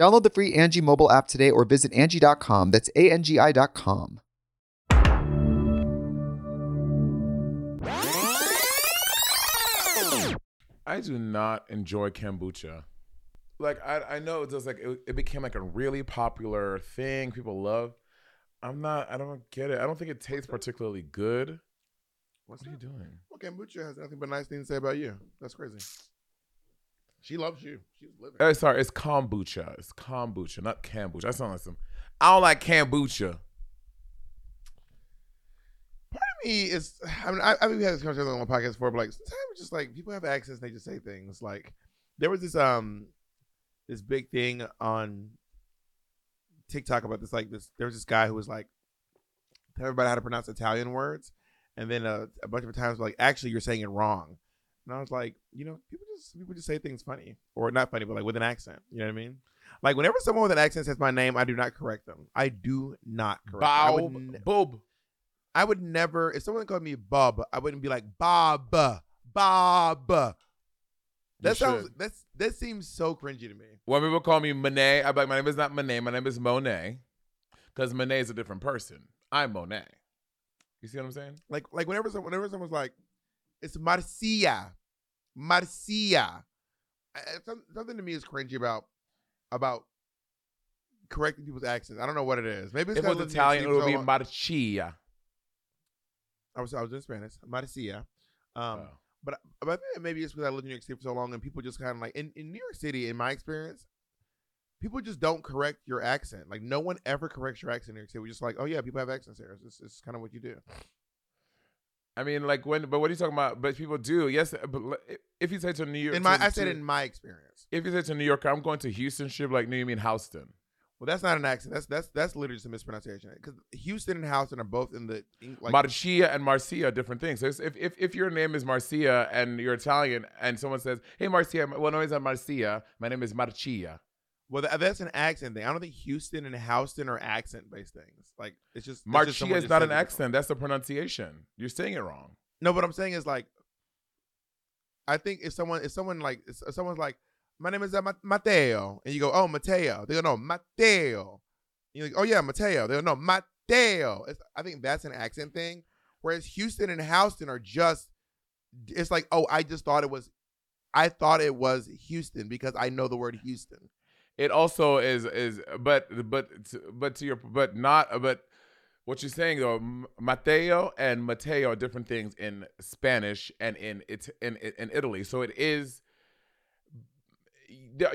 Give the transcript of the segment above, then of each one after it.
Download the free Angie mobile app today or visit Angie.com. That's A-N-G-I dot com. I do not enjoy kombucha. Like I, I know it was like it, it became like a really popular thing people love. I'm not. I don't get it. I don't think it tastes particularly good. What's What are you doing? Well, kombucha has nothing but nice things to say about you. That's crazy. She loves you. She's living. Oh, sorry, it's kombucha. It's kombucha, not kombucha. That sounds like some. I don't like kombucha. Part of me is. I mean, I, I've had this conversation on my podcast before, but like sometimes just like people have access, and they just say things. Like there was this um this big thing on TikTok about this. Like this, there was this guy who was like tell everybody how to pronounce Italian words, and then uh, a bunch of times like actually you're saying it wrong. And I was like, you know, people just people just say things funny or not funny, but like with an accent. You know what I mean? Like whenever someone with an accent says my name, I do not correct them. I do not correct. them. I Bob, would, n- Bob. I would never. If someone called me Bob, I wouldn't be like Bob, Bob. That sounds. should. That's that seems so cringy to me. When people call me Monet, I'm like, my name is not Monet. My name is Monet, because Monet is a different person. I'm Monet. You see what I'm saying? Like like whenever someone, whenever someone's like, it's Marcia, Marcia. I- I- some- Something to me is cringy about about correcting people's accents. I don't know what it is. Maybe it's If it was I listened to Italian, it would so be Marcia. I was I was in Spanish, Marcia. Um, Oh. But but maybe it's because I lived in New York City for so long, and people just kind of like in, in New York City, in my experience, people just don't correct your accent. Like no one ever corrects your accent in New York City. We're just like, oh yeah, people have accents here. It's, it's kind of what you do. I mean, like when, but what are you talking about? But people do. Yes, but if you say to New York, In my, to- I said to- in my experience. If you say to New York, I'm going to Houston, ship like, no, you mean Houston. Well, that's not an accent. That's that's that's literally just a mispronunciation. Because Houston and Houston are both in the like. Marcia and Marcia are different things. So if, if if your name is Marcia and you're Italian, and someone says, "Hey, Marcia," well, no, it's not Marcia. My name is Marcia. Well, that's an accent thing. I don't think Houston and Houston are accent based things. Like it's just Marcia is not an accent. That's the pronunciation. You're saying it wrong. No, what I'm saying is like, I think if someone if someone like if someone's like, my name is uh, Mateo, and you go, oh Mateo, they go, no Mateo, you're like, oh yeah Mateo, they go, no Mateo. It's, I think that's an accent thing. Whereas Houston and Houston are just, it's like, oh, I just thought it was, I thought it was Houston because I know the word Houston. It also is is but but but to your but not but what you're saying though Mateo and Mateo are different things in Spanish and in it's in, in Italy. So it is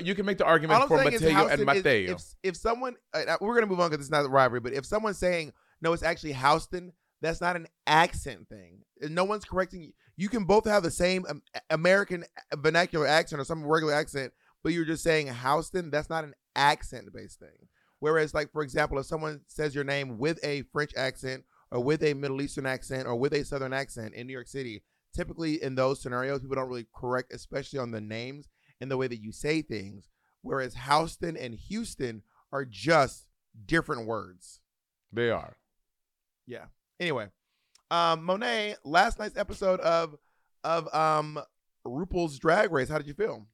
you can make the argument for Mateo and Mateo. if if someone, uh, we're gonna move on because it's not a rivalry, but if someone's saying no, it's actually Houston, that's not an accent thing. No one's correcting you. You can both have the same um, American vernacular accent or some regular accent, but you're just saying Houston. That's not an accent based thing. Whereas, like for example, if someone says your name with a French accent or with a Middle Eastern accent or with a Southern accent in New York City, typically in those scenarios, people don't really correct, especially on the names and the way that you say things. Whereas Houston and Houston are just different words. they are. Yeah. Anyway, um, Monet, last night's episode of of um RuPaul's Drag Race. How did you feel?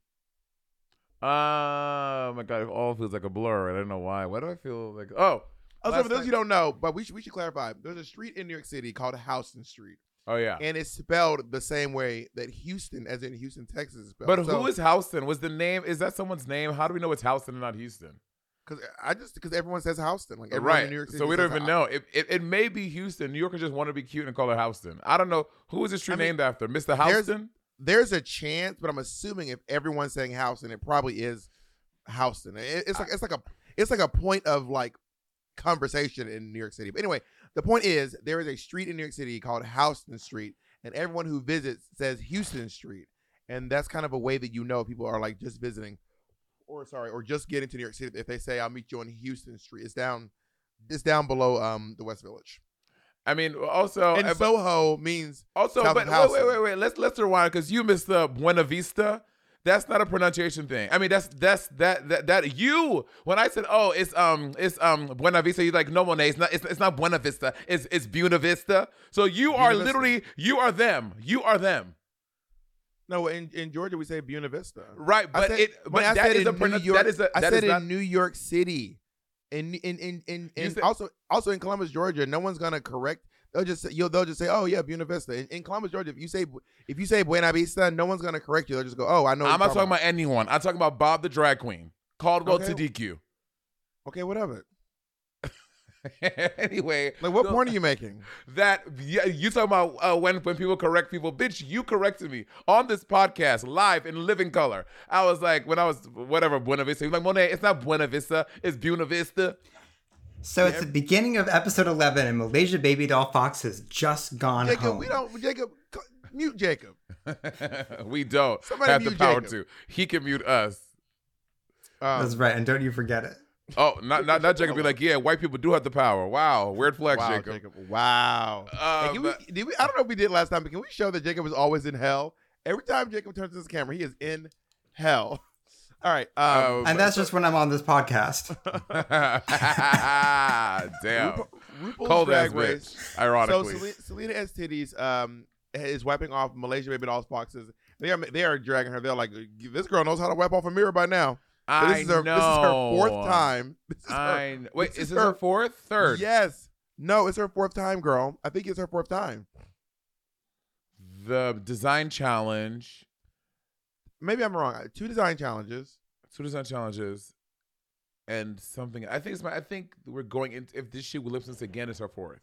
Oh my god, it all feels like a blur. I don't know why. Why do I feel like oh, oh Also, for those night- you don't know, but we should we should clarify. There's a street in New York City called Houston Street, oh yeah. and it's spelled the same way that Houston, as in Houston, Texas, is spelled. But who is Houston? Was the name? Is that someone's name? How do we know it's Houston and not Houston? Because I just because everyone says Houston, like everyone right. in New York City. so we don't even know. It, it it may be Houston. New Yorkers just want to be cute and call it Houston. I don't know who is this street I mean, named after. Mr. Houston. There's a chance, but I'm assuming if everyone's saying Houston, it probably is Houston. It- it's like it's like a it's like a point of like conversation in New York City. But anyway, the point is there is a street in New York City called Houston Street, and everyone who visits says Houston Street, and that's kind of a way that you know people are like just visiting, or sorry, or just getting to New York City. If they say I'll meet you on Houston Street, it's down, it's down below um the West Village. I mean, also and uh, Soho means Also, South but wait, wait, wait, wait. Let's let's rewind because you missed the Buena Vista. That's not a pronunciation thing. I mean, that's that's that that that you. When I said, oh, it's um it's um Buena Vista, you're like, no, Monet, it's not it's, it's not Buena Vista. It's it's Buena Vista. So you are Buena Vista. literally you are them. You are them. no in, in Georgia we say Buena Vista. Right, but said- it but I that said a in New York- that is a I that said is not in New York City, in in in in, said- also also in Columbus, Georgia. No one's gonna correct. They'll just say, you'll they'll just say, oh yeah, Buena Vista. In, in Columbus, Georgia, if you say if you say Buena Vista, no one's gonna correct you. They'll just go, oh, I know. I'm not talking about anyone. I'm talking about Bob the drag queen. Caldwell Okay. to DQ. Okay, whatever. anyway, Like, what so- point are you making? that yeah, you talking about uh, when when people correct people, bitch. You corrected me on this podcast live in living color. I was like, when I was whatever Buena Vista, you're like Monet, it's not Buena Vista, it's Buena Vista. So it's the beginning of episode 11, and Malaysia Baby Doll Fox has just gone Jacob, home. we don't. Jacob, mute Jacob. we don't Somebody have the power Jacob. to. He can mute us. Um, That's right, and don't you forget it. Oh, not not not Jacob. Be like, yeah, white people do have the power. Wow, weird flex, wow, Jacob. Jacob. Wow. Uh, Hey, can we, did we, I don't know if we did last time, but can we show that Jacob is always in hell? Every time Jacob turns to his camera, he is in hell. All right. Um, Oh, And that's just when I'm on this podcast. Damn. RuPaul- RuPaul's Cold ass Drag Race. bitch. Ironically. So Selena, Selena S. Titties um, is wiping off Malaysia Baby Doll's boxes. They are they are dragging her. They're like, this girl knows how to wipe off a mirror by now. But I this is her know. this is her fourth time. This is her- I kn- wait, this is is this her her- fourth, third? Yes. No, it's her fourth time, girl. I think it's her fourth time. The design challenge, Maybe I'm wrong. Two design challenges. two design challenges, and something. I think it's my. I think we're going into if this shit will lip sync again. It's her fourth.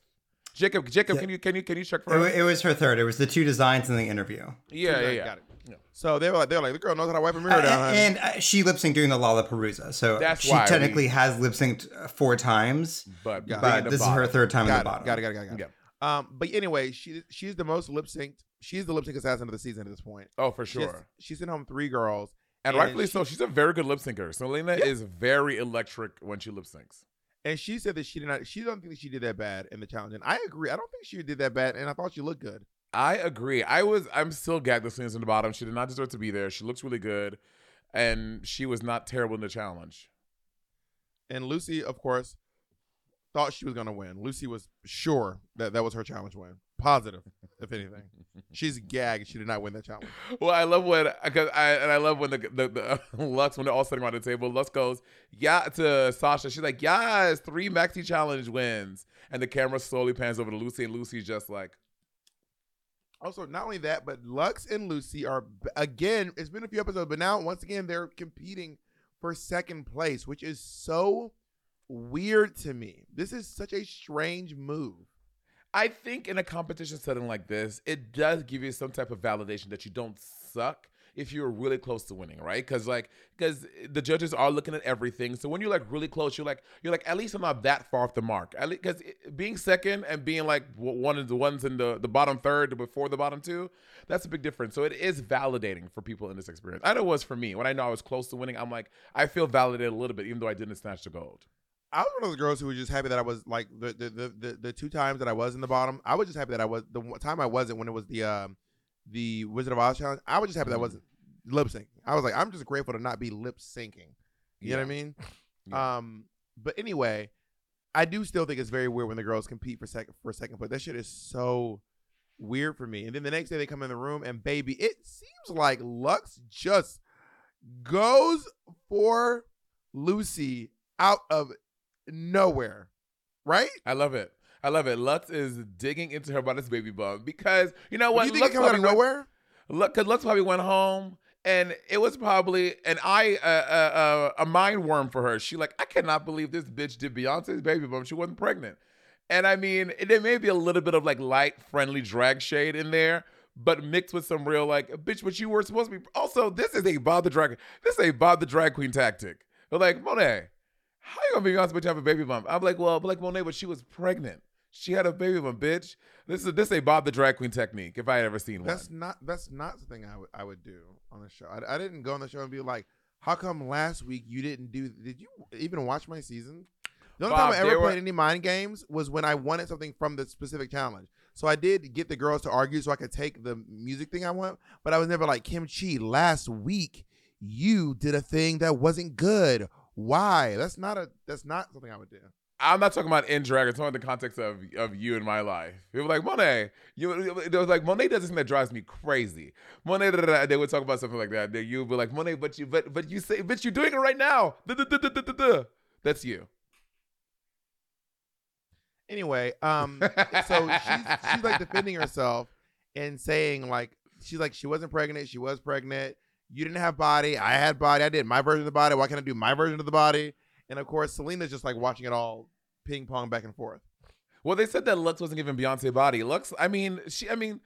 Jacob, Jacob, Yeah. can you can you can you check It, for wa- us? it was her third. It was the two designs in the interview. Yeah, yeah, yeah. Got it. Yeah. So they were like, they were like, the girl knows how to wipe a Uh, mirror down. honey. and uh, she lip synced during the LaLaPaRUZa, so That's she technically we- has lip synced uh, four times. But, Got. But this is her third time in the bottom. got it, got it, got it, got Yeah. it. Um, but anyway, she she's the most lip synced. She's the lip sync assassin of the season at this point. Oh, for She has- sure. She sent home three girls. And, and rightfully she- so. She's a very good lip syncer. Selena Yeah. is very electric when she lip syncs. And she said that she did not. She don't think that she did that bad in the challenge, and I agree. I don't think she did that bad, and I thought she looked good. I agree. I was. I'm still gagged that Selena's in the bottom. She did not deserve to be there. She looks really good, and she was not terrible in the challenge. And Lucy, of course, thought she was gonna win. Lucy was sure that that was her challenge win. Positive, if anything. She's gagged. She did not win that challenge. Well, I love when because I and I love when the the, the Lux when they're all sitting around the table. Lux goes yeah to Sasha. She's like yes, three maxi challenge wins, and the camera slowly pans over to Lucy, and Lucy's just like Also, not only that, but Lux and Lucy are again. It's been a few episodes, but now once again they're competing for second place, which is so weird to me. This is such a strange move. I think in a competition setting like this, it does give you some type of validation that you don't suck if you're really close to winning, right? Because like, because the judges are looking at everything. So when you're like really close, you're like, you're like, at least I'm not that far off the mark. Because being second and being like one of the ones in the the bottom third before the bottom two, that's a big difference. So it is validating for people in this experience. I know it was for me when I know I was close to winning. I'm like, I feel validated a little bit, even though I didn't snatch the gold. I was one of those girls who was just happy that I was like the the, the the the two times that I was in the bottom. I was just happy that I was the time I wasn't when it was the um the Wizard of Oz challenge. I was just happy that I wasn't lip syncing. I was like, I'm just grateful to not be lip syncing. You know what I mean? Yeah. Um, but anyway, I do still think it's very weird when the girls compete for second for second place. That shit is so weird for me. And then the next day they come in the room and baby, it seems like Lux just goes for Lucy out of nowhere. Right? I love it. I love it. Lux is digging into her brother's baby bump because you know what? you think Lux it comes out of nowhere? Look, cause Lux probably went home and it was probably an eye, uh, uh, uh, a mind worm for her. She like, I cannot believe this bitch did Beyonce's baby bump. She wasn't pregnant. And I mean, there may be a little bit of like light, friendly drag shade in there, but mixed with some real like, bitch, but you were supposed to be. Also, this is a Bob the drag. This is a Bob the drag queen tactic. They're like, Monet, how you gonna be Beyonce but you have a baby bump? I'm like, well, like Monet, but she was pregnant. She had a baby of a bitch. This is this a Bob the drag queen technique if I had ever seen one. That's not that's not something I would I would do on the show. I, I didn't go on the show and be like, "How come last week you didn't do? Did you even watch my season?" The only Bob, time I ever there were- played any mind games was when I wanted something from the specific challenge. So I did get the girls to argue so I could take the music thing I want, but I was never like Kim Chi. Last week you did a thing that wasn't good. Why? That's not a that's not something I would do. I'm not talking about in drag. I'm talking in the context of of you in my life. People like Monet. You, they was like Monet does this thing that drives me crazy. Monet, da, da, da. they would talk about something like that. Then you would be like Monet, but you, but but you say, bitch, you're doing it right now. Da. That's you. Anyway, um, so she's she's like defending herself and saying like she's like she wasn't pregnant, she was pregnant. You didn't have body, I had body, I did my version of the body. Why can't I do my version of the body? And of course, Selena's just like watching it all ping pong back and forth. Well, they said that Lux wasn't giving Beyonce body. Lux, I mean, she, I mean,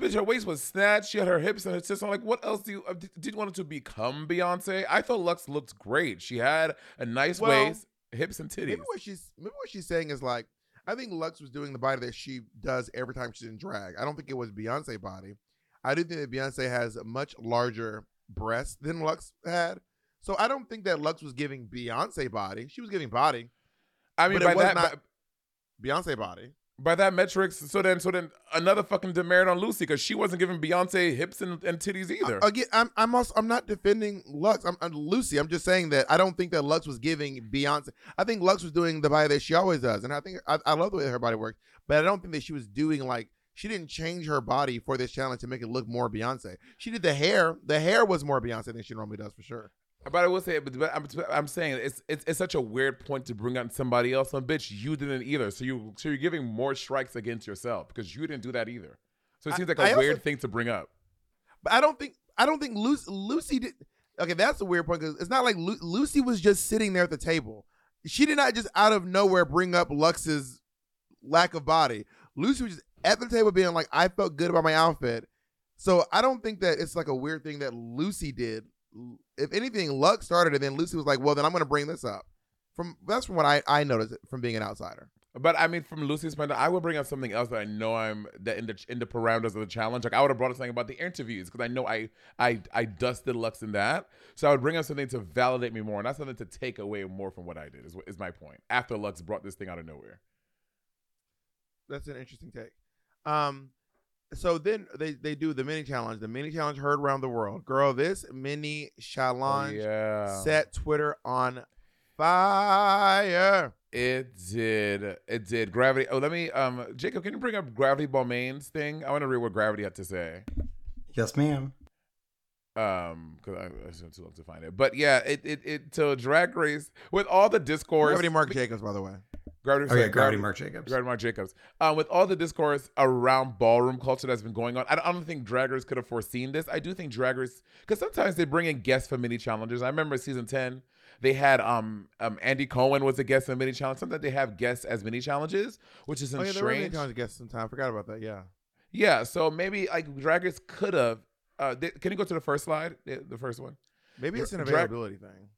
bitch, her waist was snatched. She had her hips and her tits. I'm like, what else do you uh, did, did you want it to become Beyonce? I thought Lux looked great. She had a nice Well, waist, hips, and titties. Maybe what she's maybe what she's saying is like I think Lux was doing the body that she does every time she's in drag. I don't think it was Beyonce body. I do think that Beyonce has a much larger breasts than Lux had. So I don't think that Lux was giving Beyonce body. She was giving body. I mean, by that, not- by- Beyonce body. by that metrics, so then so then another fucking demerit on Lucy because she wasn't giving Beyonce hips and, and titties either. Again, I'm I'm also I'm not defending Lux. I'm, I'm Lucy. I'm just saying that I don't think that Lux was giving Beyonce. I think Lux was doing the body that she always does, and I think I, I love the way her body works. But I don't think that she was doing like she didn't change her body for this challenge to make it look more Beyonce. She did the hair. The hair was more Beyonce than she normally does for sure. But I will say, but, but I'm, I'm saying it's, it's it's such a weird point to bring on somebody else. And bitch, you didn't either. So you so you're giving more strikes against yourself because you didn't do that either. So it seems like I a also- weird thing to bring up. But I don't think I don't think Lucy, Lucy did. Okay, that's a weird point because it's not like Lu, Lucy was just sitting there at the table. She did not just out of nowhere bring up Lux's lack of body. Lucy was just at the table being like, "I felt good about my outfit." So I don't think that it's like a weird thing that Lucy did. If anything, Lux started it, then Lucy was like, "Well, then I'm going to bring this up." From that's from what I I noticed from being an outsider. But I mean, from Lucy's point, I would bring up something else that I know I'm that in the in the parameters of the challenge. Like I would have brought up something about the interviews because I know I I I dusted Lux in that. So I would bring up something to validate me more, not something to take away more from what I did. Is what- is my point. After Lux brought this thing out of nowhere. That's an interesting take. Um, so then they they do the mini challenge. The mini challenge heard around the world. Girl, this mini Oh, challenge yeah. set Twitter on fire. It did. It did. Gravity. Oh, let me. Um, Jacob, can you bring up Gravity Balmain's thing? I want to read what Gravity had to say. Yes, ma'am. Um, because I, I spent too long to find it. But yeah, it it it. So Drag Race with all the discourse. Gravity Mark Jacobs, by the way. Gravity. Oh yeah, Gravity Mark Jacobs. Gravity Mark Jacobs. Um, with all the discourse around ballroom culture that's been going on, I don't, I don't think draggers could have foreseen this. I do think draggers, because sometimes they bring in guests for mini challenges. I remember season ten, they had um um Andy Cohen was a guest in mini challenge. Sometimes they have guests as mini challenges, which is Oh yeah, there were many strange. challenge guests sometime. I forgot about that. Yeah. Yeah, so maybe like draggers could have. Uh, they, can you go to the first slide? The, the first one. Maybe it's an Drag- availability thing.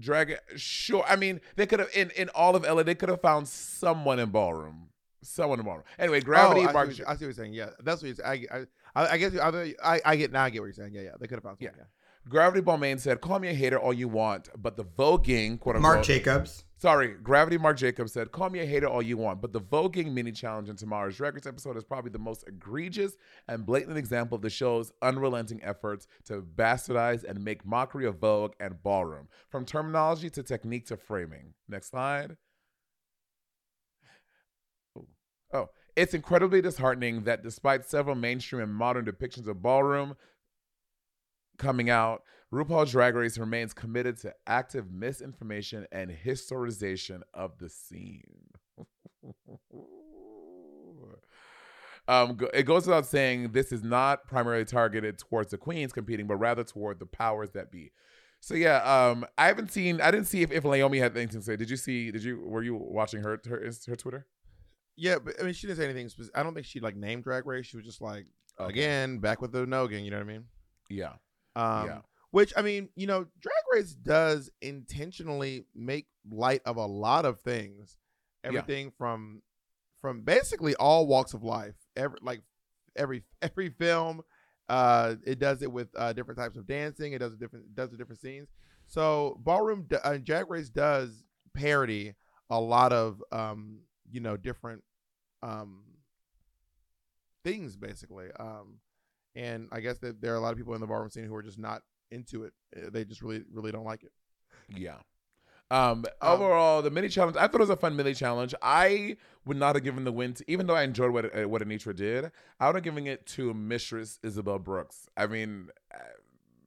Drag. Sure. I mean, they could have in in all of LA. They could have found someone in ballroom. Someone in ballroom. Anyway, oh, gravity. Oh, I, see what you- I see what you're saying. Yeah, that's what you're saying. I, I, I guess I, I, I get now. I get what you're saying. Yeah, yeah. They could have found something. Yeah. Gravity Balmain said, "Call me a hater all you want, but the voguing quote unquote." Mark Jacobs. Sorry, Gravity Mark Jacobs said, "Call me a hater all you want, but the voguing mini challenge in tomorrow's records episode is probably the most egregious and blatant example of the show's unrelenting efforts to bastardize and make mockery of Vogue and ballroom, from terminology to technique to framing." Next slide. Oh, it's incredibly disheartening that despite several mainstream and modern depictions of ballroom coming out, RuPaul's Drag Race remains committed to active misinformation and historization of the scene. um, it goes without saying this is not primarily targeted towards the queens competing, but rather toward the powers that be. So yeah, um, I haven't seen. I didn't see if, if Naomi had anything to say. Did you see? Did you? Were you watching her her her Twitter? Yeah, but I mean, she didn't say anything. Specific. I don't think she like named Drag Race. She was just like, Okay. again, back with the Nogan. You know what I mean? Yeah. Um, Yeah. Which I mean, you know, Drag Race does intentionally make light of a lot of things. Everything from from basically all walks of life. Every like every every film, uh, it does it with uh, different types of dancing. It does it different does the different scenes. So ballroom uh, Drag Race does parody a lot of um, you know different um things basically. Um, and I guess that there are a lot of people in the ballroom scene who are just not into it. Uh, They just really, really don't like it. Yeah. Um, Um, overall, the mini challenge, I thought it was a fun mini challenge. I would not have given the win to, even though I enjoyed what uh, what Anetra did, I would have given it to Mistress Isabel Brooks. I mean, uh,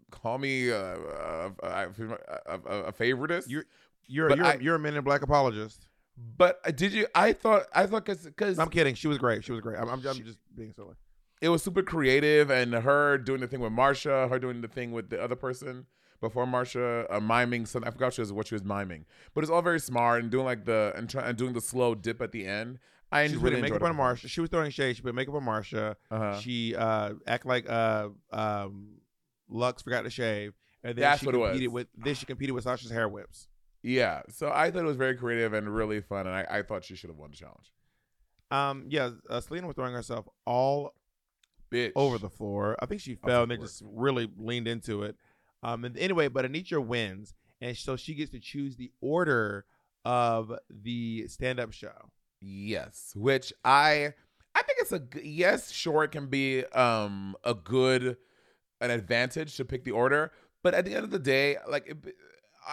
call me uh, a, a, a, a, a favoritist. You're you're you're, I- you're a Men in Black apologist. but did you? I thought I thought because because I'm kidding. She was great. She was great. I'm, I'm, I'm just being silly. It was super creative and her doing the thing with Marsha, her doing the thing with the other person before Marsha, uh, miming something. I forgot she was what she was miming. But it's all very smart and doing like the and, try, and doing the slow dip at the end. I She really put makeup on Marsha. She was throwing shade. She put makeup on Marsha. Uh-huh. She uh act like uh um Lux forgot to shave, and then That's she what it was. competed with. Then she competed with Sasha's hair whips. Yeah, so I thought it was very creative and really fun, and I, I thought she should have won the challenge. Um, yeah, uh, Selena was throwing herself all Bitch, over the floor. I think she fell and they just really leaned into it. Um, and anyway, but Anetra wins, and so she gets to choose the order of the stand-up show. Yes, which I I think it's a yes, sure it can be um a good an advantage to pick the order, but at the end of the day, like it,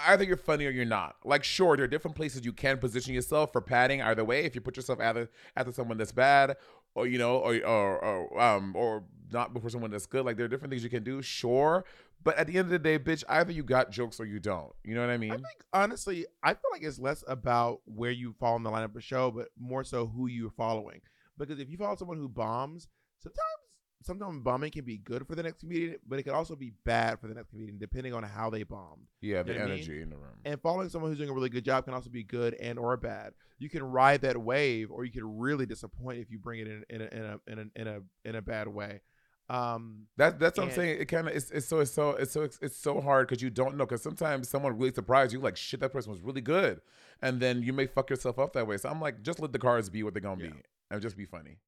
either you're funny or you're not. Like sure, there are different places you can position yourself for padding either way. If you put yourself after after someone that's bad or you know or or, or um or not before someone that's good, like there are different things you can do, sure. But at the end of the day, bitch, either you got jokes or you don't. You know what I mean? I think honestly, I feel like it's less about where you fall in the lineup of a show, but more so who you're following. Because if you follow someone who bombs, sometimes sometimes bombing can be good for the next comedian, but it can also be bad for the next comedian, depending on how they bombed. yeah, the know what I mean? energy in the room. And following someone who's doing a really good job can also be good and or bad. You can ride that wave, or you can really disappoint if you bring it in in a in a in a in a, in a bad way. Um, That that's what I'm saying. It kind of it's, it's so it's so it's so it's so hard because you don't know because sometimes someone really surprised you like shit that person was really good, and then you may fuck yourself up that way. So I'm like, just let the cards be what they're gonna Yeah. be and just be funny.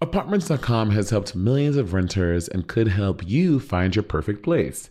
Apartments.com has helped millions of renters and could help you find your perfect place.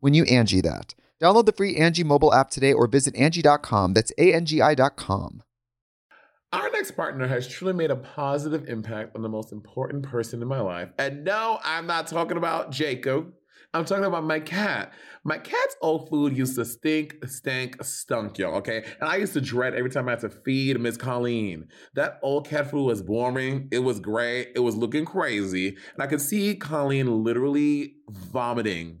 when you Angie that. Download the free Angie mobile app today or visit Angie.com. That's A-N-G-I dot. Our next partner has truly made a positive impact on the most important person in my life. And no, I'm not talking about Jacob. I'm talking about my cat. My cat's old food used to stink, stank, stunk, y'all, okay? And I used to dread every time I had to feed Miss Colleen. That old cat food was boring. It was gray. It was looking crazy. And I could see Colleen literally vomiting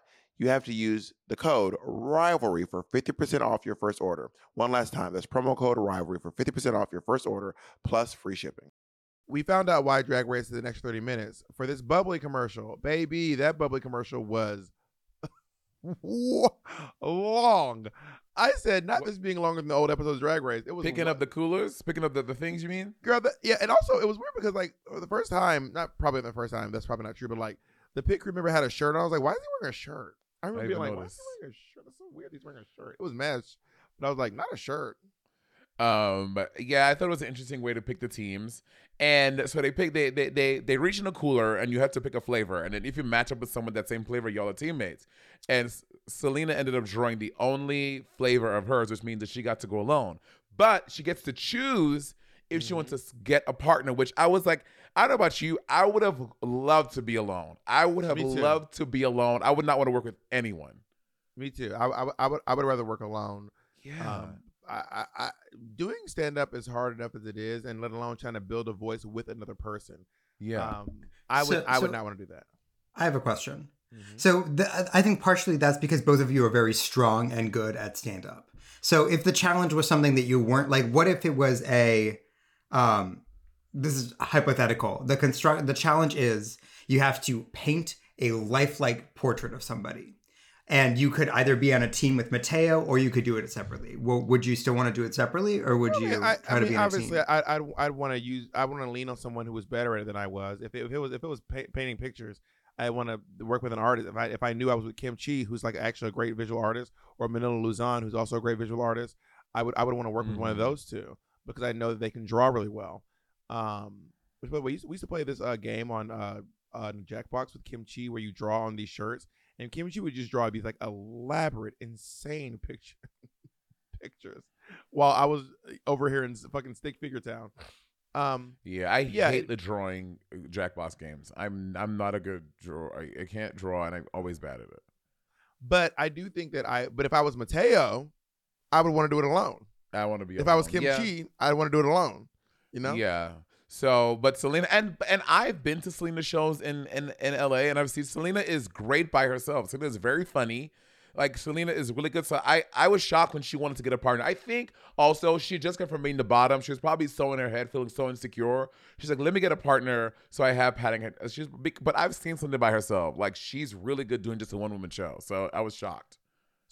you have to use the code rivalry for 50% off your first order. One last time, that's promo code rivalry for 50% off your first order plus free shipping. We found out why Drag Race is the next 30 minutes for this bubbly commercial. Baby, that bubbly commercial was long. I said not just being longer than the old episodes of Drag Race. It was Picking lo- up the coolers, picking up the, the things you mean? girl. That, yeah, and also it was weird because like the first time, not probably the first time. That's probably not true, but like the pit crew member had a shirt. on. I was like, why is he wearing a shirt? I remember I being like, why is he wearing a shirt? That's so weird. He's wearing a shirt. It was mess, but I was like, not a shirt. Um, but yeah, I thought it was an interesting way to pick the teams. And so they pick they they they they reach in a cooler and you have to pick a flavor. And then if you match up with someone that same flavor, y'all are teammates. And Selena ended up drawing the only flavor of hers, which means that she got to go alone. But she gets to choose if she wants to get a partner, which I was like, I don't know about you. I would have loved to be alone. I would have loved to be alone. I would not want to work with anyone. Me too. I, I, I would I would rather work alone. Yeah. Um, I, I, I doing stand up is hard enough as it is, and let alone trying to build a voice with another person. yeah. Um, I would So- I would so- not want to do that. I have a question. Mm-hmm. So the, I think partially that's because both of you are very strong and good at stand up. So if the challenge was something that you weren't like, what if it was a, um, this is hypothetical. The construct the challenge is you have to paint a lifelike portrait of somebody, and you could either be on a team with Mateo or you could do it separately. Well, would you still want to do it separately, or would I you mean, I, try I to mean, be on a obviously, team? I, I'd I'd want to use I want to lean on someone who was better at it than I was. If it, if it was if it was pa- painting pictures, I want to work with an artist. If I if I knew I was with Kim Chi, who's like actually a great visual artist, or Manila Luzon, who's also a great visual artist, I would I would want to work with one of Mhm. those two because I know that they can draw really well. Um, which by the way, we used, we used to play this uh, game on uh, on Jackbox with Kim Chi where you draw on these shirts, and Kim Chi would just draw these like elaborate, insane picture pictures while I was uh, over here in fucking Stick Figure Town. Um, Yeah, I Yeah, hate it- the drawing uh, Jackbox games. I'm I'm not a good drawer. I, I can't draw, and I'm always bad at it. but I do think that I. But if I was Mateo, I would want to do it alone. I want to be. If I was alone. Kim yeah. Chi, I'd want to do it alone. You know? Yeah. So, but Selena and and I've been to Selena shows in in in LA, and I've seen Selena is great by herself. Selena is very funny. Like Selena is really good. So I I was shocked when she wanted to get a partner. I think also she just got from being the bottom. She was probably so in her head, feeling so insecure. She's like, let me get a partner so I have padding. She's but I've seen Selena by herself. Like she's really good doing just a one woman show. So I was shocked.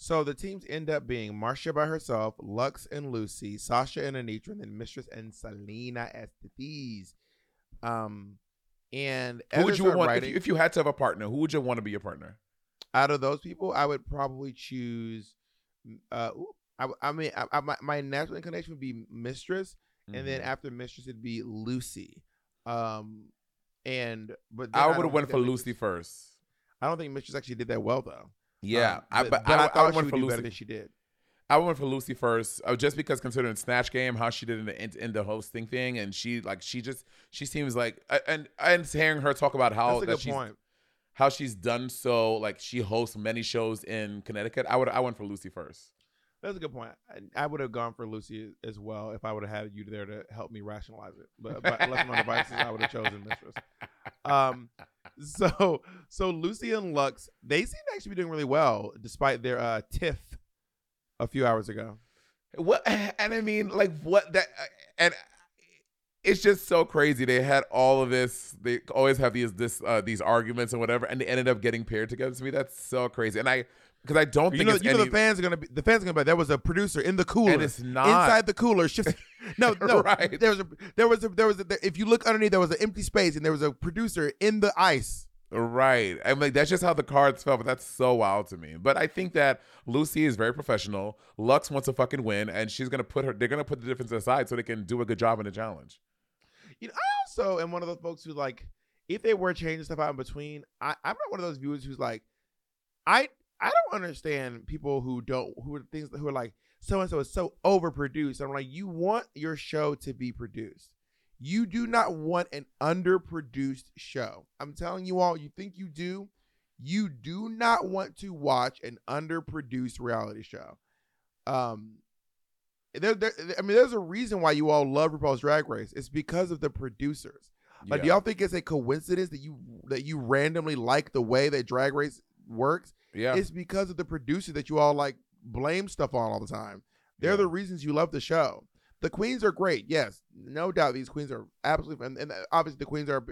So the teams end up being Marcia by herself, Lux and Lucy, Sasha and Anetra, and then Mistress and Selena as Estes. Um, and who would you want writing, if you, if you had to have a partner? Who would you want to be your partner? Out of those people, I would probably choose. Uh, I, I mean, I, I, my, my natural inclination would be Mistress, mm-hmm. and then mm-hmm. after Mistress, it'd be Lucy. Um, and but I would have went for Lucy first. I don't think Mistress actually did that well though. Yeah, um, I, but, but I, I, I, I went for Lucy better than she did. I went for Lucy first, uh, just because considering Snatch Game, how she did in the in, the hosting thing, and she like she just she seems like and and hearing her talk about how that she's point. how she's done so like she hosts many shows in Connecticut. I would I went for Lucy first. That's a good point. I, I would have gone for Lucy as well if I would have had you there to help me rationalize it. But, but left my devices, I would have chosen Mistress. Um, so so Lucy and Lux, they seem to actually be doing really well despite their uh, tiff a few hours ago. What and I mean, like what that and it's just so crazy. They had all of this. They always have these this uh, these arguments and whatever, and they ended up getting paired together. To me, that's so crazy. And I because I don't you think know, you any, know the fans are gonna be the fans are gonna be there was a producer in the cooler and it's not. inside the cooler. No no right. there was a there was a there was a if you look underneath there was an empty space and there was a producer in the ice. Right. I'm like that's just how the cards fell but that's so wild to me. But I think that Lucy is very professional. Lux wants to fucking win and she's gonna put her they're gonna put the difference aside so they can do a good job in the challenge. You know I also am one of those folks who like if they were changing stuff out in between I, I'm not one of those viewers who's like I I don't understand people who don't who are things who are like so and so is so overproduced. I'm like, you want your show to be produced. You do not want an underproduced show. I'm telling you all, you think you do. You do not want to watch an underproduced reality show. Um, there, there, I mean, there's a reason why you all love RuPaul's Drag Race. It's because of the producers. Like, yeah. do y'all think it's a coincidence that you that you randomly like the way that Drag Race works? Yeah. It's because of the producer that you all like blame stuff on all the time. They're yeah. the reasons you love the show. The queens are great, yes, no doubt. These queens are absolutely, and, and uh, obviously the queens are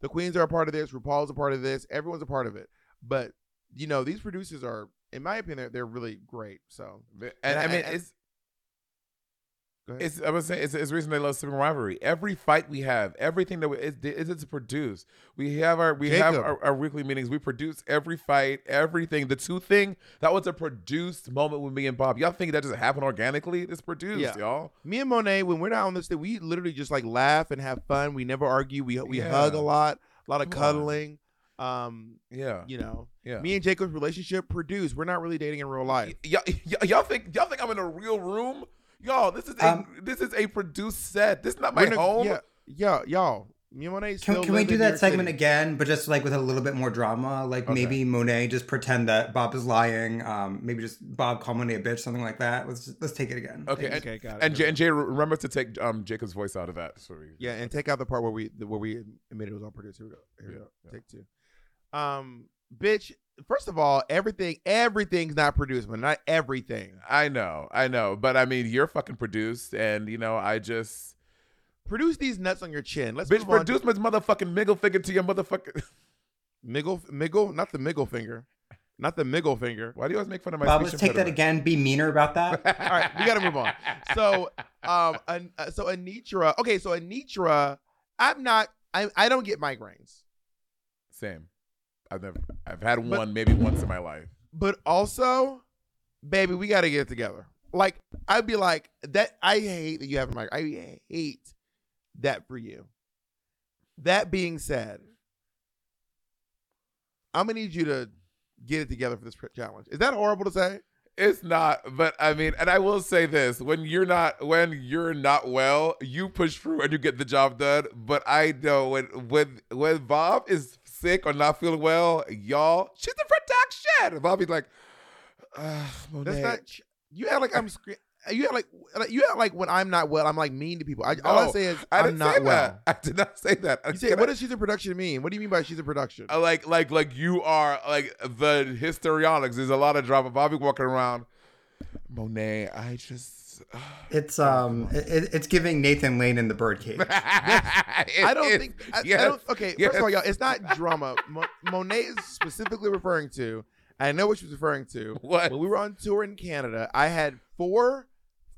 the queens are a part of this. RuPaul's a part of this. Everyone's a part of it. But you know, these producers are, in my opinion, they're, they're really great. So, and, and I, I mean, it's it's I was saying it's, it's the reason they love Sibling Rivalry. Every fight we have, everything that we, it's, it's produced. We have our we Jacob. have our, our, weekly meetings. We produce every fight, everything. The two thing that was a produced moment with me and Bob. Y'all think that just happened organically? It's produced, yeah. y'all. Me and Monet, when we're not on this thing, we literally just like laugh and have fun. We never argue. We we yeah. hug a lot, a lot of Come cuddling. On. Um, yeah, you know, yeah. Me and Jacob's relationship produced. We're not really dating in real life. Y- y- y'all think y'all think I'm in a real room? Y'all, this is a um, this is a produced set. This is not my home. Yeah, yeah, y'all. Me Monet can, can we do that segment City. again, but just like with a little bit more drama? Like okay. maybe Monet just pretend that Bob is lying. Um, maybe just Bob call Monet a bitch, something like that. Let's let's take it again. Okay, and, okay, got it. And Jay, and Jay, remember to take um Jacob's voice out of that. Sorry. Yeah, and take out the part where we where we admitted it was all produced. Here we go. Here we go. Yeah. Take two. Um, bitch, first of all, everything everything's not produced, but not everything. I know, I know, but I mean, you're fucking produced, and you know, I just produce these nuts on your chin. Let's bitch produce my motherfucking miggle finger to your motherfucking miggle miggle, not the miggle finger. Not the miggle finger. Why do you always make fun of my? Bob, let's take that again. Be meaner about that. All right, we got to move on. So, um, uh, so Anetra. Okay, so Anetra, I'm not. I I don't get migraines. Same. I've never I've had one but, maybe once in my life. But also, baby, we got to get it together. Like I'd be like that. I hate that you have a mic. I hate that for you. That being said, I'm gonna need you to get it together for this challenge. Is that horrible to say? It's not, but I mean, and I will say this: when you're not, when you're not well, you push through and you get the job done. But I know when when when Bob is sick or not feeling well, y'all, she's in production. Bobby's like, uh, That's not. You act like I'm. you act like, like you act like when I'm not well, I'm like mean to people. I, all I say is I I'm didn't well. that. I did not say that. You say what does she's in production mean? What do you mean by she's in production? Uh, like like like you are like the histrionics. There's a lot of drama. Bobby walking around. Monet, I just. It's um, it, it's giving Nathan Lane in the birdcage. I don't think. I, yes, I don't. Okay, yes. first of all, y'all, it's not drama. Mo- Monet is specifically referring to. I know what she was referring to. What? When we were on tour in Canada, I had four,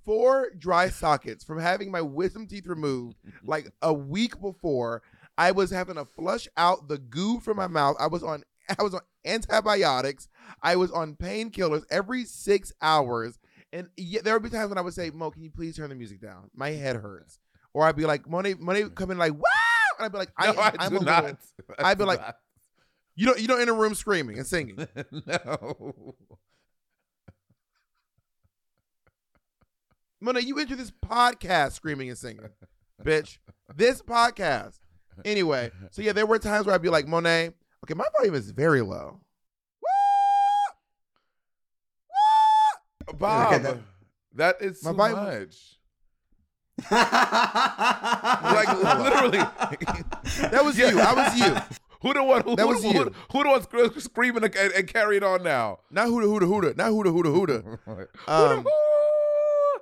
four dry sockets from having my wisdom teeth removed. Like a week before, I was having to flush out the goo from my mouth. I was on. I was on antibiotics. I was on painkillers every six hours. And yeah, there would be times when I would say, "Mo, can you please turn the music down? My head hurts." Or I'd be like, "Monet, Monet, would come in like, wow!" And I'd be like, No, I, I, am do a not. little- I I'd be like- not. You don't, you don't in a room screaming and singing. no. Monet, you enter this podcast screaming and singing, bitch. This podcast. Anyway, so yeah, there were times where I'd be like, Monet, okay, my volume is very low. Bob, that- that is My too Bible- much. Like literally, That was you. I was you. Who the one? Who, That was who, you. Who the one sc- screaming and, and carried on now? Not hooda hooda hooda. Not hooda hooda hooda. Um,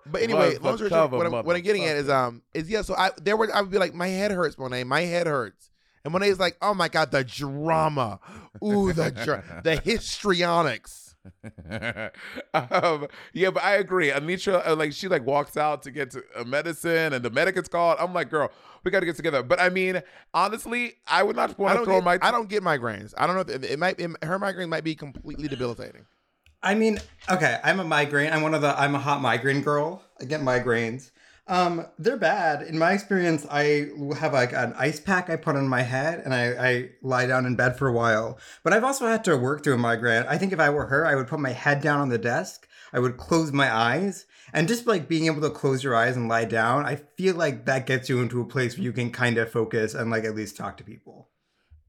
But anyway, long story short, what I'm, what I'm getting at is um is yeah. So I there were I would be like my head hurts, Monet. My head hurts, and Monet is like, oh my god, the drama, ooh the dra- the histrionics. um, yeah, but I agree. Anetra, uh, like she like walks out to get to uh, medicine, and the medic is called. I'm like, girl, we got to get together. But I mean, honestly, I would not I want to don't throw get, my. I don't get migraines. I don't know if it, it might it, her migraine might be completely debilitating. I mean, okay, I'm a migraine. I'm one of the. I'm a hot migraine girl. I get migraines. Um, they're bad. In my experience, I have like an ice pack I put on my head, and I, I lie down in bed for a while. But I've also had to work through a migraine. I think if I were her, I would put my head down on the desk. I would close my eyes, and just like being able to close your eyes and lie down, I feel like that gets you into a place where you can kind of focus and like at least talk to people.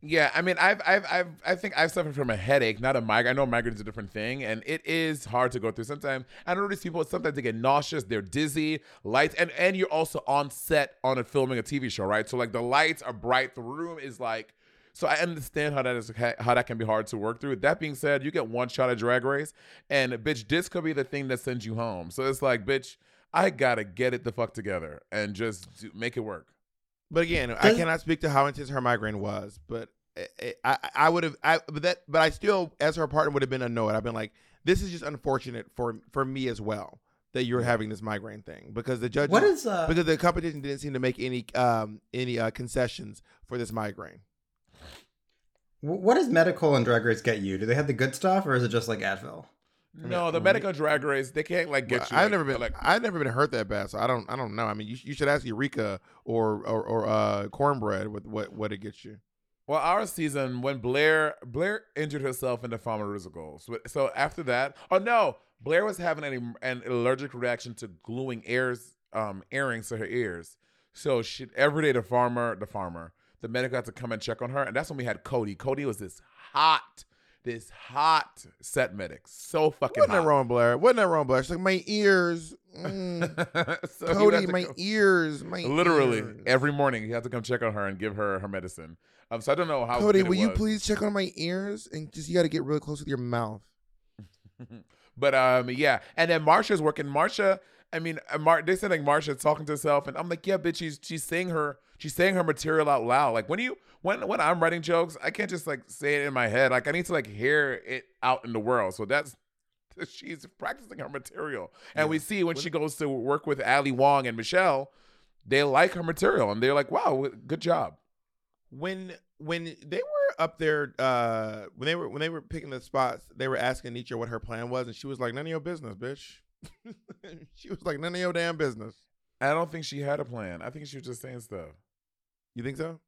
Yeah, I mean, I've, I've, I've, I think I've suffered from a headache, not a migraine. I know migraine is a different thing, and it is hard to go through. Sometimes I know these people. Sometimes they get nauseous, they're dizzy, lights, and and you're also on set on a filming a TV show, right? So like the lights are bright, the room is like. So I understand how that is how that can be hard to work through. That being said, you get one shot at Drag Race, and bitch, this could be the thing that sends you home. So it's like, bitch, I gotta get it the fuck together and just do, make it work. But again, I cannot speak to how intense her migraine was. But I I, I would have I but that but I still as her partner would have been annoyed. I've been like, this is just unfortunate for for me as well that you're having this migraine thing because the judge What is uh? because the competition didn't seem to make any um any uh, concessions for this migraine. What does medical and Drag Race get you? Do they have the good stuff, or is it just like Advil? No, the medical Drag Race they can't like get Well, you. I've like- never been like I've never been hurt that bad, so I don't I don't know. I mean, you, you should ask Eureka or or, or uh, cornbread with what what it gets you. Well, our season when Blair Blair injured herself in the pharmaceuticals. So- So after that, oh no, Blair was having an, an allergic reaction to gluing ears um earrings to her ears. So she every day the farmer the farmer the medic had to come and check on her, and that's when we had Cody. Cody was this hot, this hot set medic, so fucking Wasn't hot. that wrong, Blair? Wasn't that wrong, Blair? She's like my ears, mm, So Cody, my go- ears, my literally ears. every morning he had to come check on her and give her her medicine. Um, so I don't know how. Cody, will you please check on my ears and just you got to get really close with your mouth. But um, yeah, and then Marcia's working. Marcia, I mean, uh, Mar- they said like Marcia's talking to herself, and I'm like, yeah, bitch, she's she's saying her she's saying her material out loud. Like when do you when when I'm writing jokes, I can't just like say it in my head. Like I need to like hear it out in the world. So that's she's practicing her material, and we see when she goes to work with Ali Wong and Michelle, they like her material, and they're like, wow, good job. When when they were up there, uh, when they were when they were picking the spots, they were asking Nietzsche what her plan was, and she was like, "None of your business, bitch." she was like, "None of your damn business." I don't think she had a plan. I think she was just saying stuff. You think so?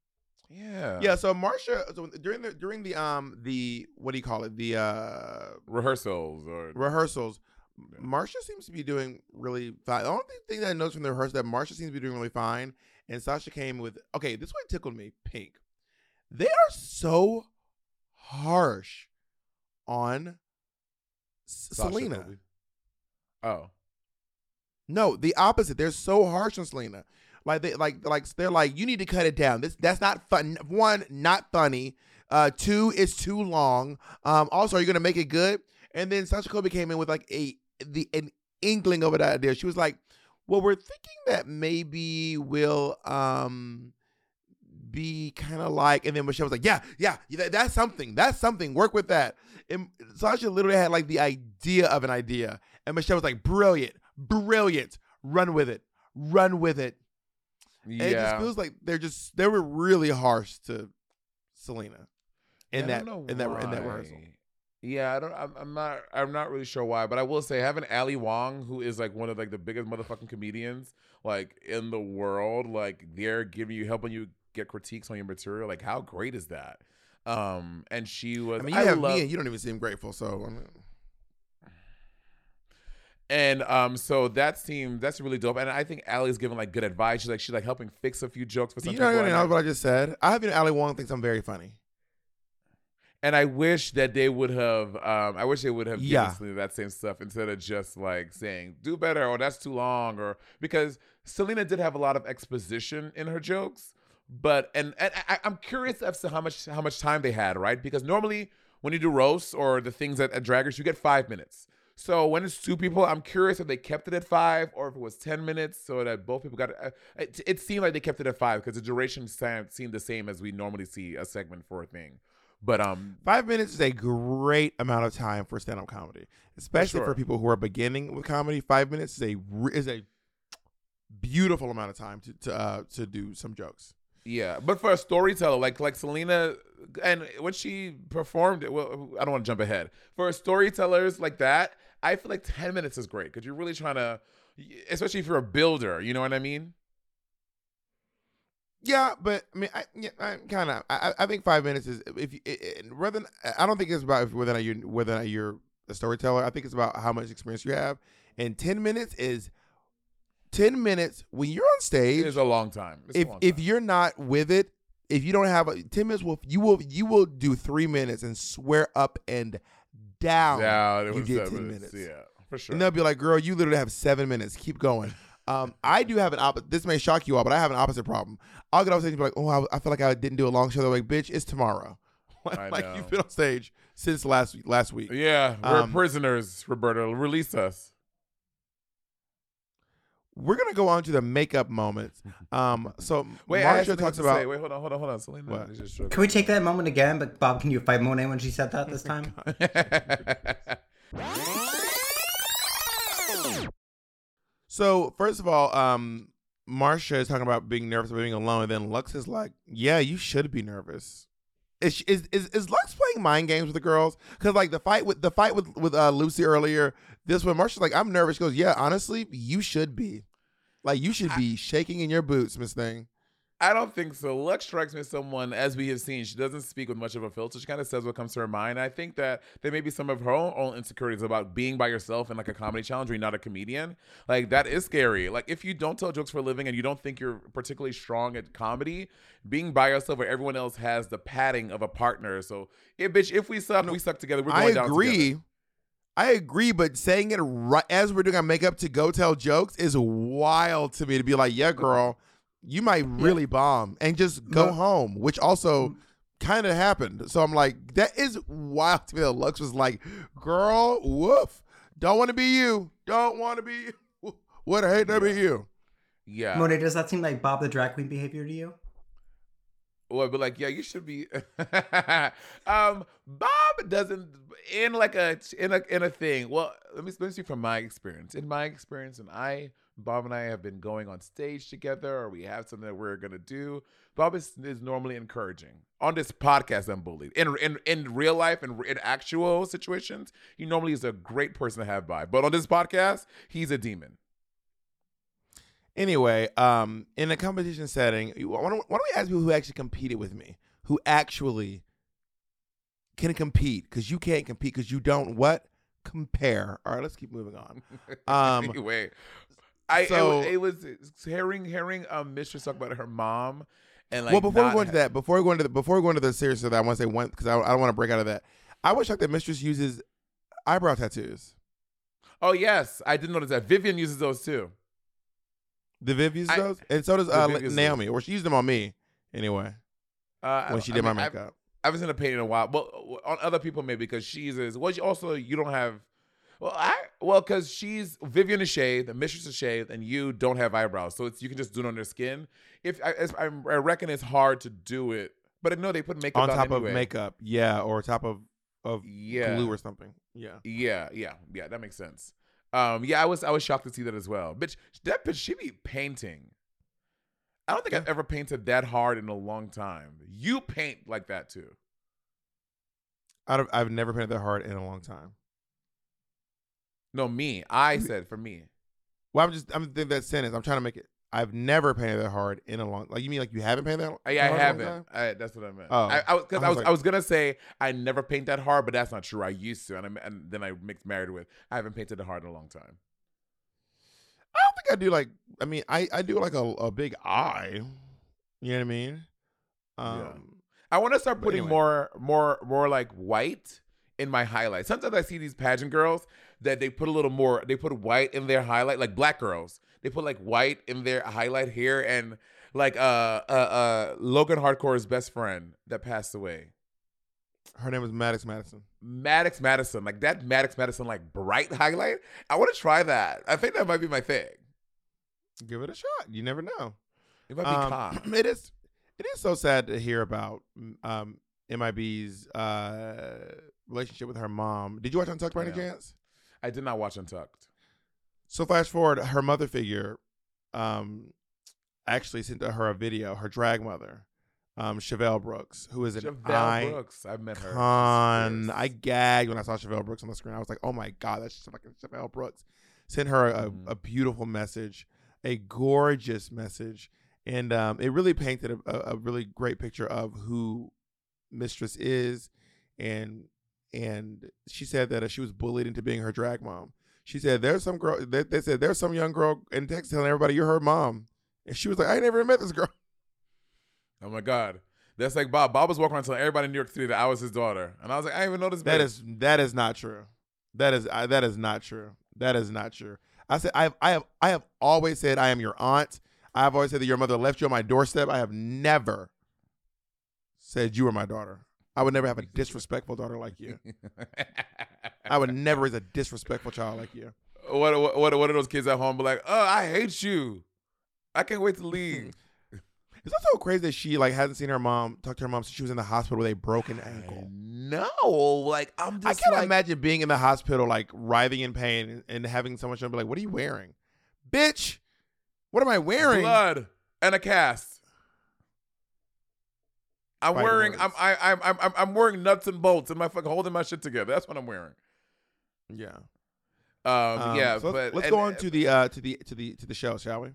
Yeah. Yeah. So Marcia, so during the during the um the what do you call it the uh Rehearsals or rehearsals, Marcia seems to be doing really fine. The only thing that I noticed from the rehearsal that Marcia seems to be doing really fine, and Sasha came with okay. This one tickled me. Pink, they are so harsh on Sasha Salina. Colby. Oh. No, the opposite. They're so harsh on Salina. Like they like like they're like you need to cut it down. This that's not fun. One, not funny. Uh, two, it's too long. Um, also, are you gonna make it good? And then Sasha Colby came in with like a the an inkling of an idea. She was like, "Well, we're thinking that maybe we'll um be kind of like." And then Michelle was like, "Yeah, yeah, that, that's something. That's something. Work with that." And Sasha literally had like the idea of an idea, and Michelle was like, "Brilliant, brilliant. Run with it. Run with it." And it just feels like they're just they were really harsh to Salina in that in that in that rehearsal. Yeah, I don't. I'm, I'm not. I'm not really sure why, but I will say having Ali Wong, who is like one of like the biggest motherfucking comedians like in the world, like they're giving you helping you get critiques on your material. Like, how great is that? Um, and she was. I mean, you I have love, me, and you don't even seem grateful. So I mean, And um, so that seemed that's really dope. And I think Ali's giving like good advice. She's like she's like helping fix a few jokes for some you know, people. know what I just said? I have you know Ali Wong thinks I'm very funny. And I wish that they would have. Um, I wish they would have Yeah. given that same stuff instead of just like saying "do better" or "that's too long" or because Salina did have a lot of exposition in her jokes. But and, and I, I'm curious as to how much how much time they had, right? Because normally when you do roasts or the things at, at Draggers, you get five minutes. So when it's two people, I'm curious if they kept it at five or if it was ten minutes, so that both people got. Uh, it, it seemed like they kept it at five because the duration seemed the same as we normally see a segment for a thing. But um, Five minutes is a great amount of time for stand up comedy, especially for, sure. people who are beginning with comedy. Five minutes is a is a beautiful amount of time to to uh, to do some jokes. Yeah, but for a storyteller like like Salina, and when she performed it, well, I don't want to jump ahead. For storytellers like that, I feel like ten minutes is great because you're really trying to, especially if you're a builder. You know what I mean? Yeah, but I mean, I, yeah, I kind of. I, I think five minutes is if you, it, it, rather. Than, I don't think it's about whether or not you whether or not you're a storyteller. I think it's about how much experience you have. And ten minutes is ten minutes when you're on stage. It's a long time. It's if long if you're not with it, if you don't have a ten minutes, will you will you will do three minutes and swear up and down. yeah, it you seven 10 minutes. minutes. Yeah, for sure. And they'll be like, "Girl, you literally have seven minutes. Keep going." Um, I do have an opposite. This may shock you all, but I have an opposite problem. I'll get off stage and be like, "Oh, I, I feel like I didn't do a long show." They're like, "Bitch, it's tomorrow." Like know. you've been on stage since last. Last week, yeah, we're Um, prisoners. Roberta, release us. We're gonna go on to the makeup moments. Um, so Wait, Marcia talks about. Say. Wait, hold on, hold on, hold on. Salina, What? is just. Can we take that moment again? But Bob, can you fight Monet when she said that this time? So first of all, um, Marcia is talking about being nervous about being alone, and then Luxx is like, "Yeah, you should be nervous." Is is is, is Luxx playing mind games with the girls? Because like the fight with the fight with with uh, Loosey earlier, this one Marcia's like, "I'm nervous." She goes, "Yeah, honestly, you should be. Like you should be shaking in your boots, Miss Thing." I don't think so. Luxx strikes me as someone, as we have seen, she doesn't speak with much of a filter. She kind of says what comes to her mind. I think that there may be some of her own, own insecurities about being by yourself in like a comedy challenge where you're not a comedian. Like that is scary. Like if you don't tell jokes for a living and you don't think you're particularly strong at comedy, being by yourself where everyone else has the padding of a partner. So, if bitch, if we suck, we suck together. We're going I down agree. together. I agree, but saying it right as we're doing our makeup to go tell jokes is wild to me. To be like, "Yeah, girl, you might really bomb," and just go No. home, which also mm-hmm. kind of happened. So I'm like, that is wild to me. That Luxx was like, "Girl, woof, don't want to be you. Don't want to be you. Would hate to be you." Yeah. Monet, does that seem like Bob the drag queen behavior to you? Well, be like, yeah, you should be. um, Bob doesn't in like a in a in a thing. Well, let me let me speak from my experience. In my experience, and I, Bob and I have been going on stage together, or we have something that we're gonna do. Bob is, is normally encouraging. On this podcast, I'm bullied. In in in real life and in, actual situations, he normally is a great person to have by. But on this podcast, he's a demon. Anyway, um, in a competition setting, why don't, why don't we ask people who actually competed with me, who actually can compete? Because you can't compete because you don't what compare. All right, let's keep moving on. Um, anyway, I so- it, it was hearing hearing um Mistress talk about her mom and like well, before we go into ha- that, before we go into the, before we go into the serious of that, I want to say one because I, I don't want to break out of that. I was shocked that Mistress uses eyebrow tattoos. Oh yes, I didn't notice that. Vivian uses those too. The Viv uses I- those, and so does uh, Naomi, or she used them on me anyway Uh, when she I did my mean, I've- makeup. I haven't seen a paint in a while. Well, on other people maybe because she uses. Well, she also you don't have. Well, I well because she's Vivian is shaved, the mistress is shaved, and you don't have eyebrows, so it's you can just do it on their skin. If I, I, I reckon it's hard to do it, but I know they put makeup on top anyway. of makeup, yeah, or top of of Yeah. glue or something. Yeah, Yeah, yeah, yeah. That makes sense. Um, yeah, I was I was shocked to see that as well. Bitch, that bitch she be painting. I don't think I've ever painted that hard in a long time. You paint like that too. Out of, I've never painted that hard in a long time. No, me. I said for me. Well, I'm just I'm thinking that sentence. I'm trying to make it. I've never painted that hard in a long. Like you mean like you haven't painted that? I, I hard in a long haven't. I, that's what I meant. Oh. I, I was because I I was was like- I was gonna say I never paint that hard, but that's not true. I used to, and, I, and then I mixed married with. I haven't painted that hard in a long time. I don't think I do like. I mean, I I do like a, a big eye. You know what I mean? Um, I want to start putting anyway. more, more, more like white in my highlights. Sometimes I see these pageant girls that they put a little more. They put white in their highlight, like black girls. They put like white in their highlight here, and like uh uh uh Logan Hardcore's best friend that passed away, her name is Maddox Madison. Maddox Madison. Like that Maddox Madison, like bright highlight. I want to try that. I think that might be my thing. Give it a shot. You never know. It might be Um, it is. It is so sad to hear about um, MIB's uh, relationship with her mom. Did you watch Untucked by any chance? I did not watch Untucked. So fast forward, her mother figure um, actually sent her a video. Her drag mother, um, Chevelle Brooks, who is an Chevelle icon. Brooks. I've met her. I gagged when I saw Chevelle Brooks on the screen. I was like, "Oh my god, that's just fucking Chevelle Brooks." Sent her a, Mhm. a beautiful message, a gorgeous message, and um, it really painted a, a, a really great picture of who Mistress is, and and she said that uh, she was bullied into being her drag mom. She said there's some girl. They, they said there's some young girl in Texas telling everybody you're her mom, and she was like, "I never met this girl." Oh my God. That's like Bob. Bob was walking around telling everybody in New York City that I was his daughter. And I was like, I didn't even know this That bitch. is that is not true. That is I, that is not true. That is not true. I said I have I have I have always said I am your aunt. I have always said that your mother left you on my doorstep. I have never said you were my daughter. I would never have a disrespectful daughter like you. I would never raise a disrespectful child like you. what, what, what, are those kids at home be like, oh, I hate you. I can't wait to leave. Is that so crazy that she like hasn't seen her mom talk to her mom since she was in the hospital with a broken ankle? no. Like, I'm I just can't like, imagine being in the hospital, like writhing in pain, and, and having someone show up be like, "What are you wearing, bitch? What am I wearing?" blood and a cast. I'm wearing, words. I'm, I, I'm, I'm, I'm, I'm wearing nuts and bolts and my fucking holding my shit together. That's what I'm wearing. Yeah, Um, Um, yeah, so but let's and- go on to the uh to the to the to the show, shall we?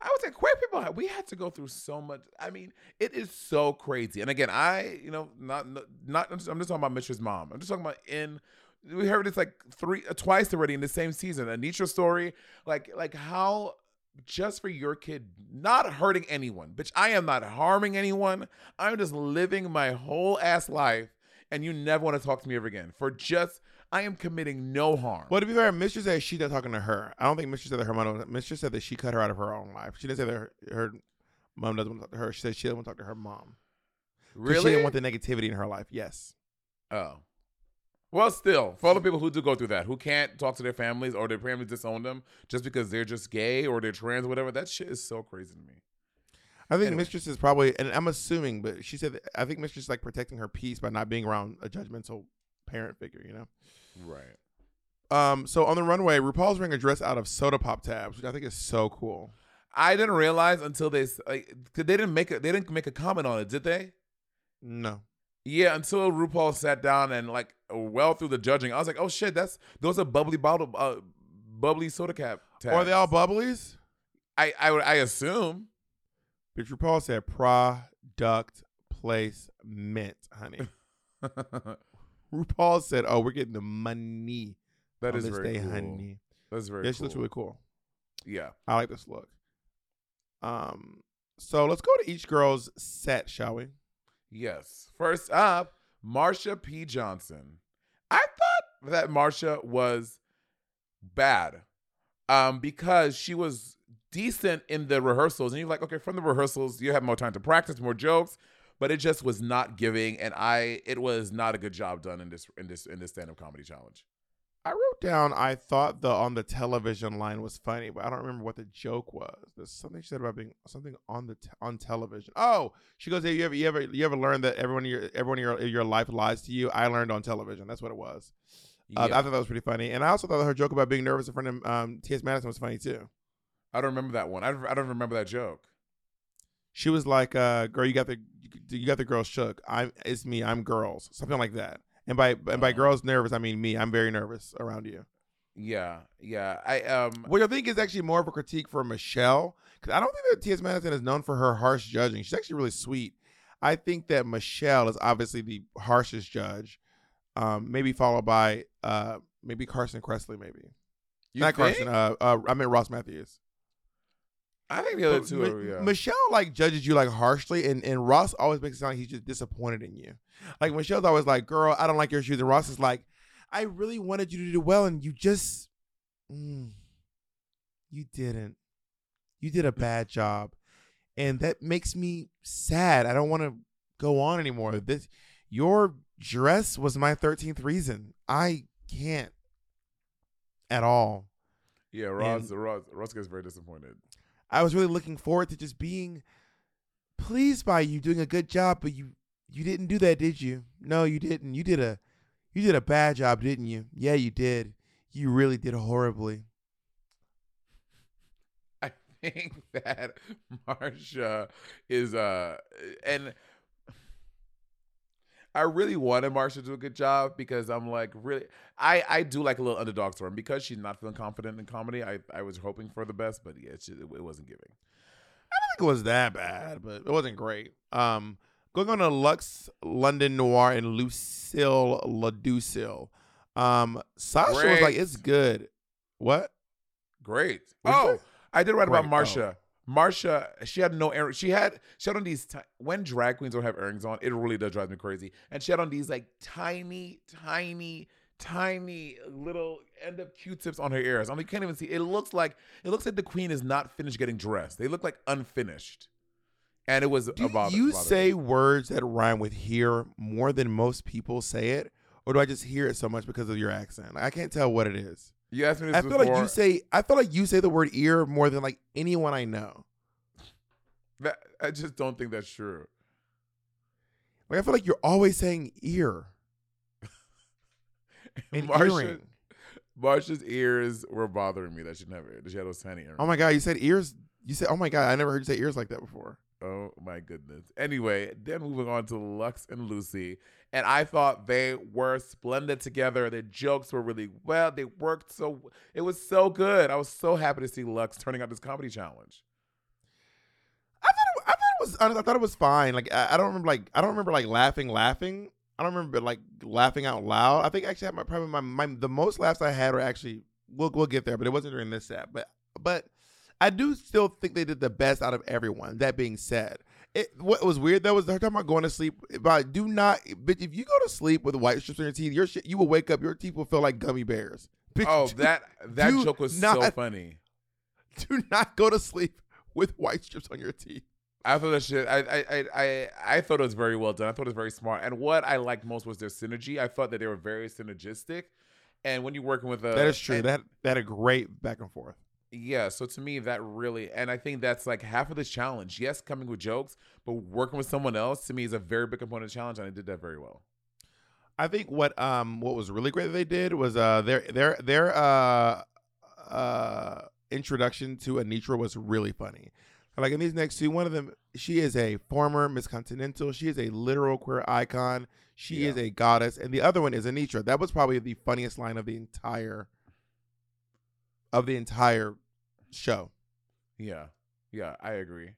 I would say queer people we had to go through so much. I mean, it is so crazy. And again, I you know not not I'm just talking about Mitch's mom. I'm just talking about in. We heard this like three uh, twice already in the same season. Anetra story, like like how just for your kid not hurting anyone, bitch. I am not harming anyone. I'm just living my whole ass life, and you never want to talk to me ever again for just. I am committing no harm. Well, to be fair, Mistress said she's not talking to her. I don't think Mistress said that her mom. Mistress said that she cut her out of her own life. She didn't say that her, her mom doesn't want to talk to her. She said she doesn't want to talk to her mom. Really? She didn't want the negativity in her life. Yes. Oh. Well, still, for all the people who do go through that, who can't talk to their families or their families disown them just because they're just gay or they're trans or whatever, that shit is so crazy to me. I think Anyway. Mistress is probably, and I'm assuming, but she said that, I think Mistress is like protecting her peace by not being around a judgmental parent figure. You know. Right. Um. So on the runway, RuPaul's wearing a dress out of soda pop tabs, which I think is so cool. I didn't realize until they like they didn't make a they didn't make a comment on it, did they? No. Yeah, until RuPaul sat down and like well through the judging, I was like, oh shit, that's those are bubbly bottle, uh, bubbly soda cap. Tags. Or are they all bubblies? I I would I assume. Bitch, RuPaul said product placement, honey. RuPaul said, "Oh, we're getting the money that is very day, cool. honey." That's very. Yeah, she cool. looks really cool. Yeah. I like this look. Um, so let's go to each girl's set, shall we? Yes. First up, Marsha P. Johnson. I thought that Marcia was bad um, because she was decent in the rehearsals, and you're like, okay, from the rehearsals, you have more time to practice, more jokes, but it just was not giving, and I, it was not a good job done in this in this in this stand up comedy challenge. I wrote down I thought the on the television line was funny, but I don't remember what the joke was. There's something she said about being something on the te- on television. Oh, she goes, hey, "You ever you ever you ever learned that everyone in your everyone in your, your life lies to you?" I learned on television. That's what it was. Uh, I thought that was pretty funny, and I also thought her joke about being nervous in front of um, T.S. Madison was funny too. I don't remember that one. I don't, I don't remember that joke. She was like, uh, "Girl, you got the you got the girls shook. I'm it's me. I'm girls. Something like that." And by and by Oh. girls nervous, I mean me. I'm very nervous around you. Yeah, yeah. I um. Which I think is actually more of a critique for Michelle, because I don't think that T.S. Madison is known for her harsh judging. She's actually really sweet. I think that Michelle is obviously the harshest judge, um, maybe followed by uh, maybe Carson Kressley, maybe You not think? Carson. Uh, uh, I meant Ross Mathews. I think the other two. Are, yeah. Michelle like judges you like harshly, and, and Ross always makes it sound like he's just disappointed in you. Like Michelle's always like, "Girl, I don't like your shoes," and Ross is like, "I really wanted you to do well, and you just, mm, you didn't. You did a bad job, and that makes me sad. I don't want to go on anymore. This, your dress was my thirteenth reason. I can't at all." yeah, Ross, Ross, Ross gets very disappointed. I was really looking forward to just being pleased by you doing a good job, but you you didn't do that, did you? No, you didn't. You did a you did a bad job, didn't you? Yeah, you did. You really did horribly. I think that Marcia is uh and I really wanted Marcia to do a good job because I'm like really I I do like a little underdog story and because she's not feeling confident in comedy. I I was hoping for the best, but yeah, just, it, wasn't giving. I don't think it was that bad, but it wasn't great. Um, going on to Luxx London Noir and Lucille LaDucille. Um, Sasha was like, "It's good." What? Great. Oh? I did write about Marcia. Oh. Marcia. She had no earrings. She had she had on these ti- when drag queens don't have earrings on, it really does drive me crazy. And she had on these like tiny, tiny, tiny little end up Q-tips on her ears. I mean, you can't even see. It looks like it looks like the queen is not finished getting dressed. They look like unfinished, and it was Do about you about say words that rhyme with "here" more than most people say it, or do I just hear it so much because of your accent? Like, I can't tell what it is. You asked me this I feel before. like you say I feel like you say the word ear more than like anyone I know. that, I just don't think that's true. Like I feel like you're always saying ear and Marcia, earring. Marcia's ears were bothering me. That she never. She had those tiny oh earrings. Oh my god, you said ears. You said, "Oh my god, I never heard you say ears like that before." Oh my goodness. Anyway, then moving on to Luxx and Loosey. And I thought they were splendid together. Their jokes were really well. They worked so it was so good. I was so happy to see Luxx turning out this comedy challenge. I thought it, I thought it was I thought it was fine. Like I, I don't remember like I don't remember like laughing laughing. I don't remember like laughing out loud. I think actually had my probably my, my the most laughs I had were actually we'll we'll get there, but it wasn't during this set. But but I do still think they did the best out of everyone. That being said, it what was weird though was they're talking about going to sleep. But do not, bitch. If you go to sleep with white strips on your teeth, your shit, you will wake up. Your teeth will feel like gummy bears. Bitch, Oh, that that joke was so funny. do not go to sleep with white strips on your teeth. I thought that shit. I, I I I I thought it was very well done. I thought it was very smart. And what I liked most was their synergy. I thought that they were very synergistic. And when you're working with a That is true. and- That that a great back and forth. Yeah, so to me that really and I think that's like half of the challenge. Yes, coming with jokes, but working with someone else to me is a very big component of the challenge and I did that very well. I think what um what was really great that they did was uh their their their uh uh introduction to Anetra was really funny. Like in these next two, one of them, she is a former Miss Continental. She is a literal queer icon. She Yeah. is a goddess, and the other one is Anetra. That was probably the funniest line of the entire of the entire show. Yeah. Yeah, I agree.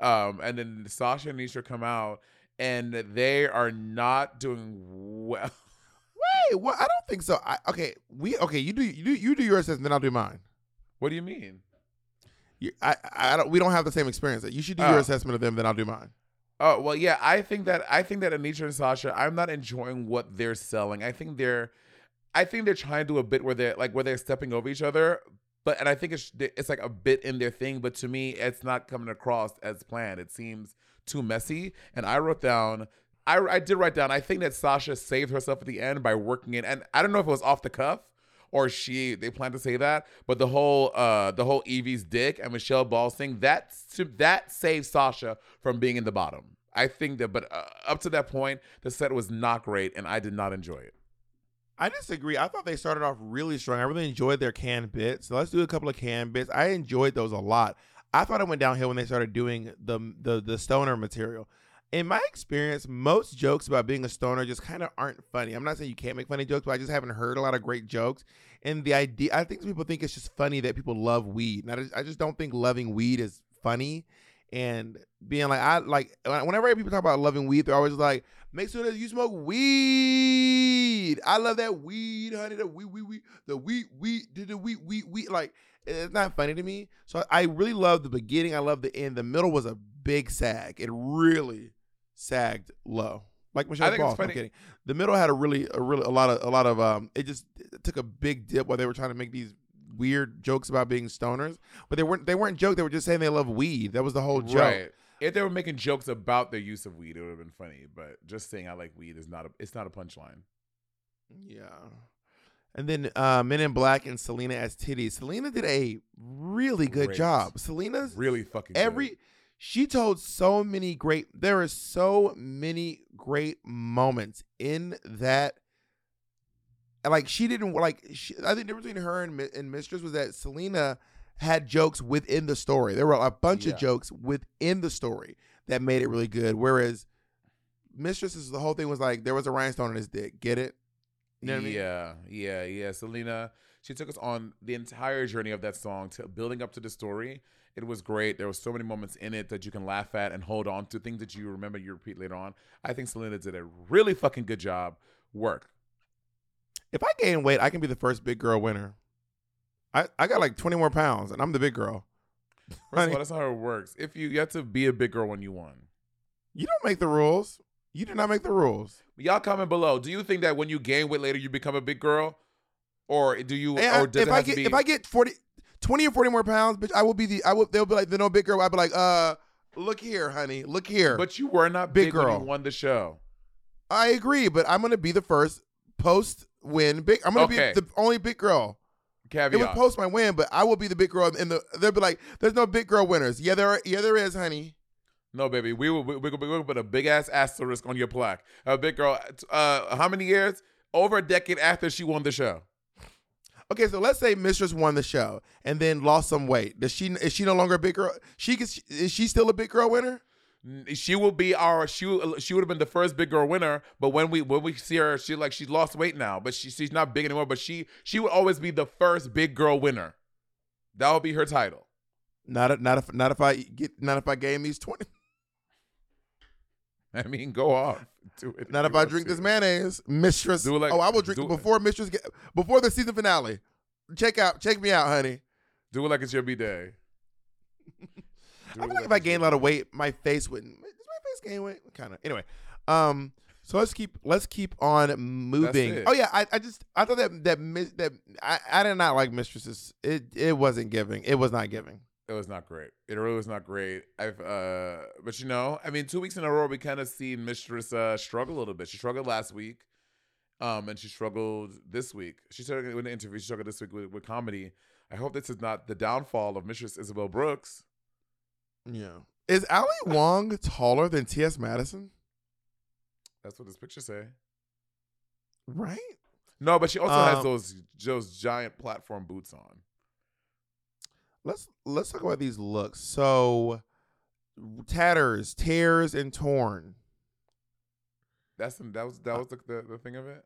Um and then Sasha and Nisha come out and they are not doing well. Wait, well, I don't think so. I, okay, we okay. You do you do you do your assessment, then I'll do mine. What do you mean? You, I, I don't. We don't have the same experience. You should do Oh. your assessment of them, then I'll do mine. Oh well, yeah. I think that I think that Anetra and Sasha. I'm not enjoying what they're selling. I think they're, I think they're trying to do a bit where they're like where they're stepping over each other. but and I think it's it's like a bit in their thing, but to me, it's not coming across as planned. It seems too messy. And I wrote down, I I did write down. I think that Sasha saved herself at the end by working in, and I don't know if it was off the cuff or she they plan to say that, but the whole uh the whole Evie's dick and Michelle Ball's thing that that saved Sasha from being in the bottom. I think that, but uh, up to that point, the set was not great, and I did not enjoy it. I disagree. I thought they started off really strong. I really enjoyed their canned bits. So let's do a couple of canned bits. I enjoyed those a lot. I thought it went downhill when they started doing the the the stoner material. In my experience, most jokes about being a stoner just kind of aren't funny. I'm not saying you can't make funny jokes, but I just haven't heard a lot of great jokes. And the idea, I think people think it's just funny that people love weed. And I just, I just don't think loving weed is funny. And being like, I like, whenever people talk about loving weed, they're always like, make sure that you smoke weed. I love that weed, honey. The weed, weed, weed, the weed, weed, did the weed, weed, weed. Like, it's not funny to me. So I really love the beginning. I love the end. The middle was a big sag. It really sagged low. Like Michelle Ball. I'm kidding. The middle had a really, a really, a lot of, a lot of. Um, it just it took a big dip while they were trying to make these weird jokes about being stoners, but they weren't. They weren't joke. They were just saying they love weed. That was the whole joke. Right. If they were making jokes about their use of weed, it would have been funny. But just saying I like weed is not a. It's not a punchline. Yeah. And then uh, Men in Black and Selena as titties. Salina did a really good Great. job. Salina's really fucking every. Good. She told so many great. There are so many great moments in that. Like she didn't like. She, I think the difference between her and, and Mistress was that Salina had jokes within the story. There were a bunch yeah. of jokes within the story that made it really good. Whereas Mistress's the whole thing was like there was a rhinestone in his dick. Get it? You know yeah, I mean? yeah, yeah. Salina, she took us on the entire journey of that song to building up to the story. It was great. There were so many moments in it that you can laugh at and hold on to things that you remember you repeat later on. I think Salina did a really fucking good job. Work. If I gain weight, I can be the first big girl winner. I, I got like 20 more pounds and I'm the big girl. First of all, that's how it works. If you get to be a big girl when you won. You don't make the rules. You do not make the rules. Y'all comment below. Do you think that when you gain weight later, you become a big girl, or do you? or does if I get be... if I get 40, 20 or forty more pounds, bitch, I will be the. I will. They'll be like the no big girl. I'll be like, uh, look here, honey, look here. But you were not big, big girl. When you won the show. I agree, but I'm gonna be the first post win big. I'm gonna okay. be the only big girl. Caveat. It would post my win, but I will be the big girl in the. They'll be like, "There's no big girl winners." Yeah, there. Are, yeah, there is, honey. No, baby, we will we, we, we will put a big ass asterisk on your plaque. A big girl. Uh, how many years? Over a decade after she won the show. Okay, so let's say Mistress won the show and then lost some weight. Does she is she no longer a big girl? She is she still a big girl winner? She will be our she she would have been the first big girl winner, but when we when we see her, she like she's lost weight now, but she she's not big anymore. But she she would always be the first big girl winner. That would be her title. Not if, not if not if I get not if I gain these twenty. I mean, go off. Do it. Not if I drink to. this mayonnaise, Mistress. Like, oh, I will drink it before it. Mistress get, before the season finale. Check out, check me out, honey. Do it like it's your b day. I feel like, like if I gain a lot of weight, my face wouldn't. Does my face gain weight? Kind of. Anyway, um, so let's keep let's keep on moving. Oh yeah, I, I just I thought that that that I, I did not like mistresses. It it wasn't giving. It was not giving it was not great. It really was not great. I've, uh, but you know, I mean, two weeks in a row, we kind of seen Mistress uh, struggle a little bit. She struggled last week, um, and she struggled this week. She struggled in an interview. She struggled this week with, with comedy. I hope this is not the downfall of Mistress Isabelle Brooks. Yeah, is Ali Wong taller than T.S. Madison? That's what this picture say. Right. No, but she also um, has those those giant platform boots on let's let's talk about these looks. So tatters, tears, and torn. That's that was that was the, the, the thing of it.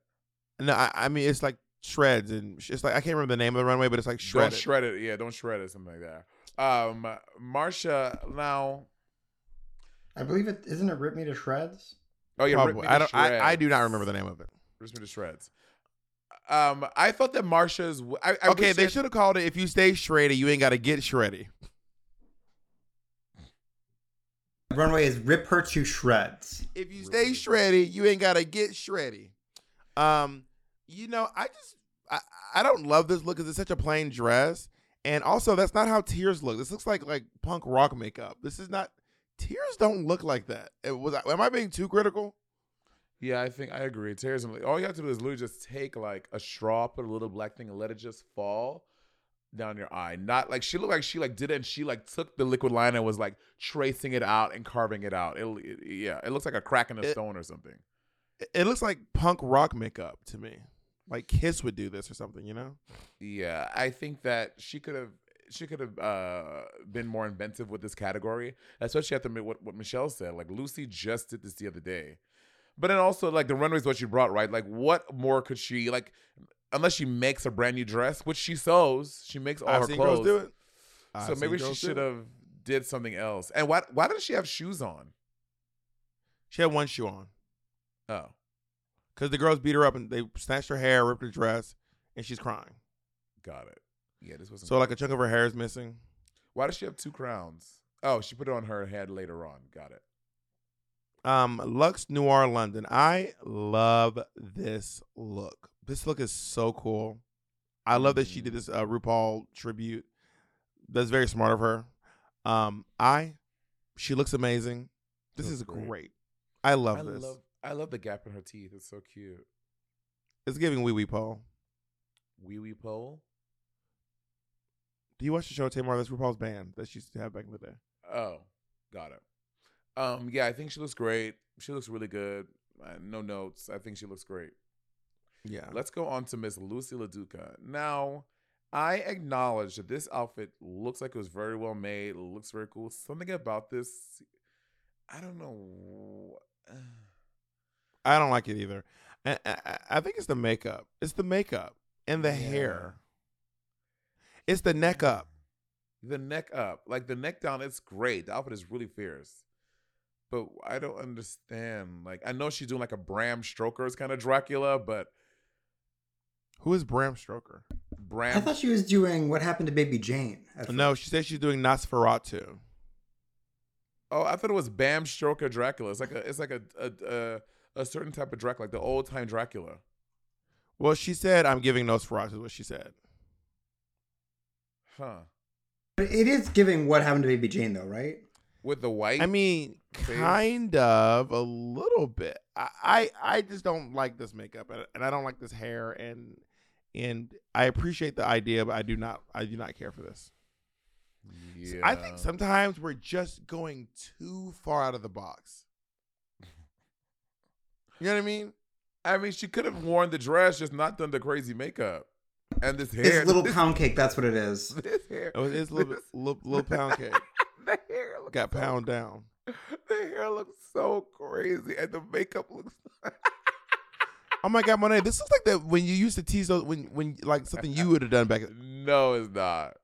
No, I, I, mean it's like shreds and it's like I can't remember the name of the runway, but it's like shredded. Don't shred it, yeah. Don't shred it, something like that. Um, Marcia now. I believe it isn't it rip me to shreds. Oh yeah, Probably. I don't. I, I do not remember the name of it. Rip me to shreds. Um, I thought that Marcia's. I, I okay, they should have called it. If you stay shreddy, you ain't got to get shreddy. Runway is rip her to shreds. If you stay shreddy, you ain't got to get shreddy. Um, you know, I just I, I don't love this look because it's such a plain dress, And also, that's not how tears look. This looks like like punk rock makeup. This is not. Tears don't look like that. It was. Am I being too critical? Yeah, I think I agree. Tears. All you have to do is literally just take like a straw, put a little black thing, and let it just fall down your eye. Not like she looked like she like did it and she like took the liquid liner and was like tracing it out and carving it out. It, it- yeah, it looks like a crack in a It- stone or something. It- looks like punk rock makeup to me. Like Kiss would do this or something, you know? Yeah, I think that she could have she could have uh, been more inventive with this category, especially after what what Michelle said. Like Loosey just did this the other day, but then also like the runway is what she brought, right? Like what more could she like? Unless she makes a brand new dress, which she sews, she makes all I've her seen clothes. girls do it. so I've maybe she should have did something else. And why why does she have shoes on? She had one shoe on Oh, because the girls beat her up and they snatched her hair, ripped her dress, and she's crying. got it. Yeah, this wasn't. So like a chunk of her hair is missing. why does she have two crowns? Oh, she put it on her head later on. Got it. Um, Luxx Noir London. I love this look. This look is so cool. I love that she did this uh, RuPaul tribute. That's very smart of her. Um, I, she looks amazing. This Looks is great. great. I love I this. love I love the gap in her teeth. It's so cute. it's giving wee wee Paul. Wee wee pole. Do you watch the show Tamar? That's RuPaul's band that she used to have back in the day. Oh, got it. Um, yeah, I think she looks great. She looks really good. Uh, no notes. I think she looks great. Yeah. Let's go on to Miss Loosey LaDuca. Now, I acknowledge that this outfit looks like it was very well made. It looks very cool. Something about this, I don't know. I don't like it either. I, I, I think it's the makeup. It's the makeup and the Yeah. hair. It's the neck up. The neck up, like the neck down, it's great. The outfit is really fierce. But I don't understand. Like, I know she's doing like a Bram Stoker's kind of Dracula, but Who is Bram Stoker? Bram. I thought she was doing what happened to Baby Jane. No, she said she's doing Nosferatu. oh, I thought it was Bam Stoker Dracula. It's like a, it's like a, a, a, a certain type of Dracula, like the old time Dracula. Well, she said I'm giving Nosferatu. Is what she said. Huh. But it is giving what happened to Baby Jane, though, right? With the white. I mean, Face. kind of a little bit. I, I I just don't like this makeup and, and I don't like this hair and and I appreciate the idea, but I do not I do not care for this. yeah. I think sometimes we're just going too far out of the box. You know what I mean? I mean, she could have worn the dress, just not done the crazy makeup. And this hair. It's little this, pound cake. That's what it is. This hair. Oh, it is little bit little, little pound cake. the hair looks Got so pound down. The hair looks so crazy, and the makeup looks. Oh my god, Monet, this looks like that when you used to tease those when when like something you would have done back. no, it's not.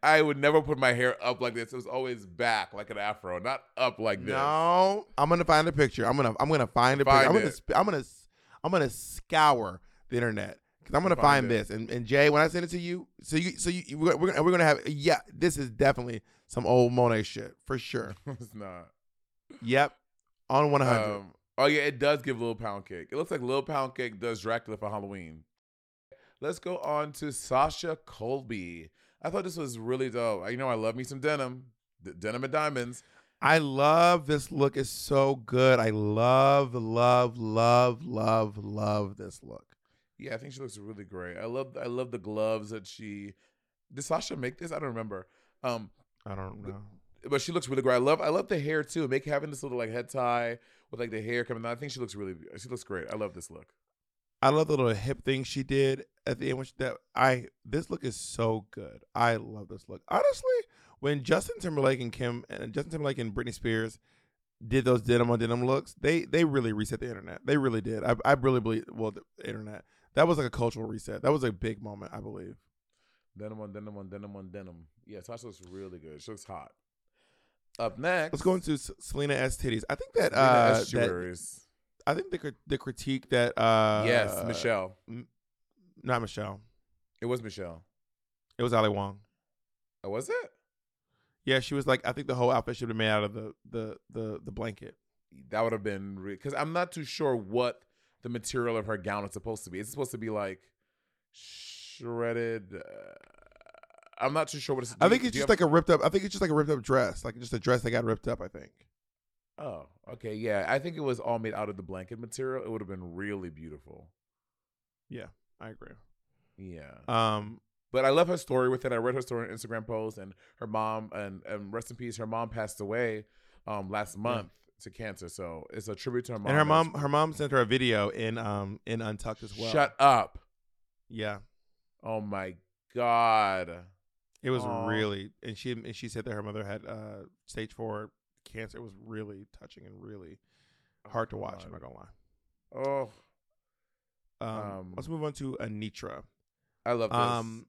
I would never put my hair up like this. It was always back like an afro, not up like this. No, I'm gonna find a picture. I'm gonna I'm gonna find a Find picture. I'm gonna I'm gonna I'm gonna scour the internet because I'm gonna Find find, this. And, and Jay, when I send it to you, so you so you we're, we're gonna we're gonna have yeah, this is definitely some old Monet shit for sure. it's not. yep, on 100. Um, oh yeah, it does give Little Pound Cake. It looks like Little Pound Cake does Dracula for Halloween. Let's go on to Sasha Colby. I thought this was really dope. You know, I love me some denim, D- denim and diamonds. I love this look. It's so good. I love love love love love this look. Yeah, I think she looks really great. I love, I love the gloves that she. Did Sasha make this? I don't remember. Um, I don't know. but she looks really great. I love, I love the hair too. Make having this little like head tie with like the hair coming out. I think she looks really, she looks great. I love this look. I love the little hip thing she did at the end, which that I this look is so good. I love this look. Honestly, when Justin Timberlake and Kim and Justin Timberlake and Britney Spears did those denim on denim looks, they they really reset the internet. They really did. I I really believe well the internet. That was like a cultural reset. That was a big moment, I believe. Denim on denim on denim on denim. Yeah, Sasha looks really good. She looks hot. Up next, Let's go into Salina EsTitties. I think that uh that, I think the the critique that uh yes, Michelle. not Michelle. It was Michelle. It was Ali Wong. Oh, was it? Yeah, she was like, I think the whole outfit should have been made out of the the the the blanket. That would have been because I'm not too sure what the material of her gown is supposed to be. Is it supposed to be like shredded? Uh, I'm not too sure what it's. I think it's just like a ripped up. I think it's just like a ripped up dress, like just a dress that got ripped up. I think. Oh, okay, yeah. I think it was all made out of the blanket material. It would have been really beautiful. Yeah, I agree. Yeah. Um, But I love her story with it. I read her story on Instagram post, and her mom, and, and rest in peace, her mom passed away um last month to cancer. So it's a tribute to her mom. and her mom, her mom sent her a video in um in Untucked as well. Shut up! Yeah, Oh my god! it was Aw. really, and she and she said that her mother had uh stage four cancer. It was really touching and really hard to watch. I'm not gonna lie. Oh, Um, Um, let's move on to Anetra. I love this. Um,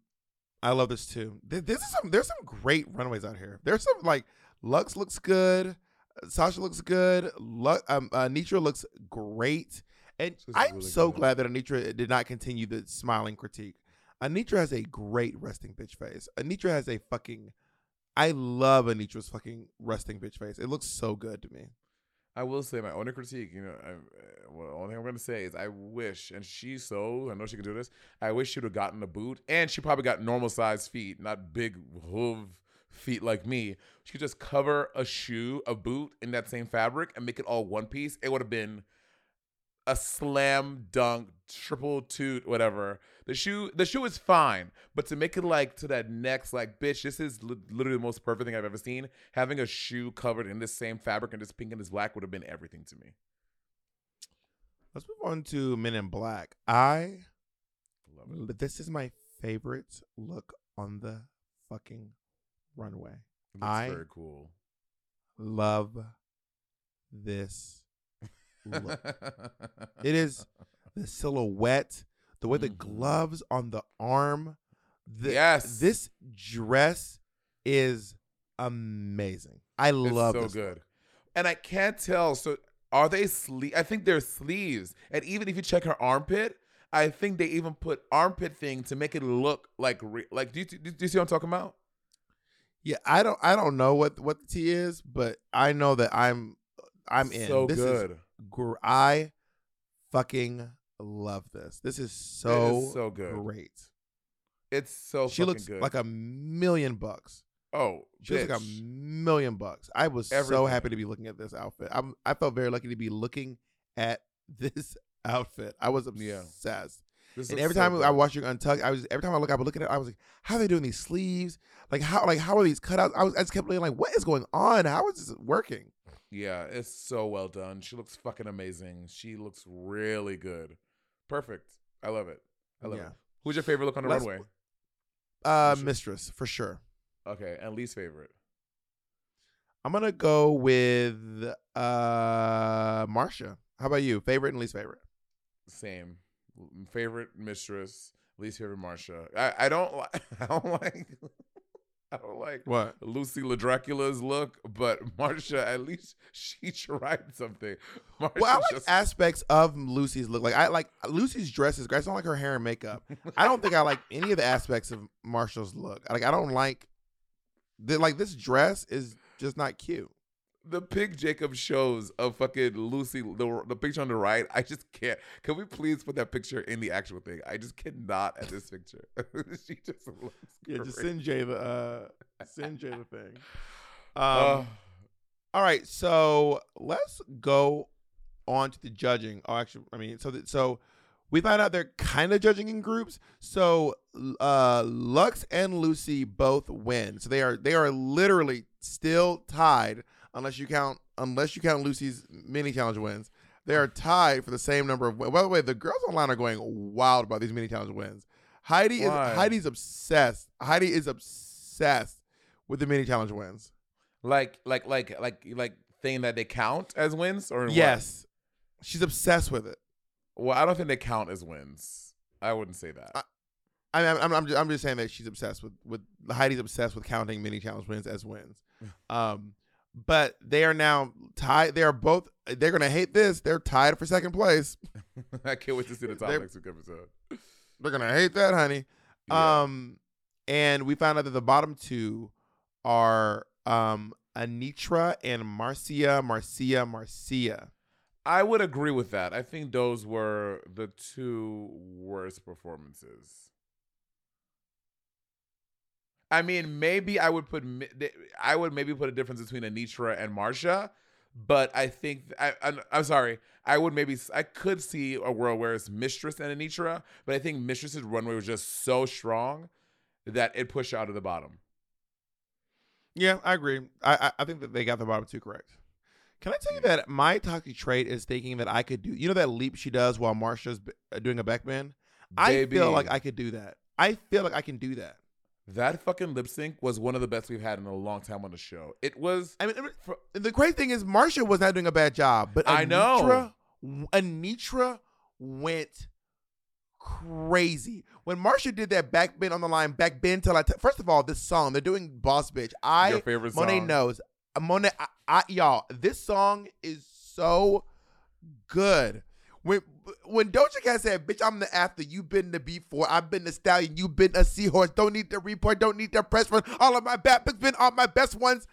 I love this too. Th- This is some. There's some great runways out here. There's some like Luxx looks good. Sasha looks good. Lu- um, uh, Anetra looks great. And I'm really so good. glad that Anetra did not continue the smiling critique. Anetra has a great resting bitch face. Anetra has a fucking. I love Anetra's fucking resting bitch face. It looks so good to me. I will say my only critique, you know, I, uh, well, the only thing I'm going to say is I wish, and she's so, I know she could do this, I wish she would have gotten a boot, and she probably got normal sized feet, not big hoof feet like me. She could just cover a shoe, a boot in that same fabric and make it all one piece. It would have been a slam dunk, triple toot, whatever. The shoe, the shoe is fine, but to make it like to that next, like, bitch, this is li- literally the most perfect thing I've ever seen. Having a shoe covered in this same fabric and this pink and this black would have been everything to me. Let's move on to Men in Black. I Love it. But this is my favorite look on the fucking runway. It looks I- very cool. Love this look. it is the silhouette, the way the Mhm. gloves on the arm. The, Yes. This dress is amazing. I love it. It's love so this good. And I can't tell. So are they sleeve? I think they're sleeves. And even if you check her armpit, I think they even put armpit thing to make it look like re- like. Do you, do you see what I'm talking about? Yeah, I don't I don't know what what the tea is, but I know that I'm I'm in. So this good. is gr- I fucking love this. This is so so good. great. It's so she looks good. like a million bucks. oh, She looks like a million bucks. I was so happy to be looking at this outfit. I'm, I felt very lucky to be looking at this outfit. I was Yeah. obsessed. This And every so time I good. watch you untuck, I was every time I look, I would look at it. I was like, "How are they doing these sleeves? Like how like how are these cutouts?" I was I just kept looking like, "What is going on? How is this working?" Yeah, it's so well done. She looks fucking amazing. She looks really good. Perfect. I love it. I love Yeah. it. Who's your favorite look on the Let's- runway? Uh, Mistress. mistress for sure. Okay, and least favorite. I'm gonna go with uh Marcia. How about you? Favorite and least favorite? Same. Favorite mistress, least favorite Marcia. I, I don't like I don't like I don't like What? Loosey LaDracula's look, but Marcia at least she tried something. Marcia Well, I like just aspects of Loosey's look. Like I like Loosey's dress is great. I don't like her hair and makeup. I don't think I like any of the aspects of Marshall's look. Like I don't like the like this dress is just not cute. The pig Jacob shows of fucking Loosey, the, the picture on the right. I just can't. Can we please put that picture in the actual thing? I just cannot at this picture. she just looks. Yeah, just send Jay the uh send Jay the thing. Um Oh, all right, so let's go on to the judging. Oh, actually, I mean, so that so we find out they're kind of judging in groups. So uh Luxx and Loosey both win. So they are they are literally still tied unless you count unless you count Loosey's mini challenge wins. They are tied for the same number of. Wins. By the way, the girls online are going wild about these mini challenge wins. Heidi is Heidi's obsessed. Heidi is obsessed with the mini challenge wins. like, like, like, like, like, thing that they count as wins or what? Yes, she's obsessed with it. Well, I don't think they count as wins. I wouldn't say that. I- I mean, I'm, I'm, just, I'm just saying that she's obsessed with with Heidi's obsessed with counting mini challenge wins as wins. Um, but they are now tied. They are both. They're gonna hate this. They're tied for second place. I can't wait to see the top They're- next week episode. They're gonna hate that, honey. Yeah. Um, and we found out that the bottom two are um Anetra and Marcia, Marcia, Marcia. I would agree with that. I think those were the two worst performances. I mean, maybe I would put I would maybe put a difference between Anetra and Marcia, but I think I, I'm, I'm sorry. I would maybe I could see a world where it's Mistress and Anetra, but I think Mistress's runway was just so strong that it pushed out of the bottom. Yeah, I agree. I, I think that they got the bottom two correct. Can I tell you that my toxic trait is thinking that I could do you know that leap she does while Marcia's doing a backbend? I feel like I could do that. I feel like I can do that. That fucking lip sync was one of the best we've had in a long time on the show. It was. I mean, mean, the crazy thing is Marcia was not doing a bad job, but I know. Anetra, Anetra went crazy when Marcia did that back bend on the line, back bend till I. T- First of all, this song they're doing "Boss Bitch." I Your favorite Monet song. knows. Monet, I, I, y'all, this song is so good. When when Doja Cat said, "Bitch, I'm the after You've been the before, I've been the stallion, You've been a seahorse. Don't need the report, don't need the press run. All of my bad picks been all my best ones."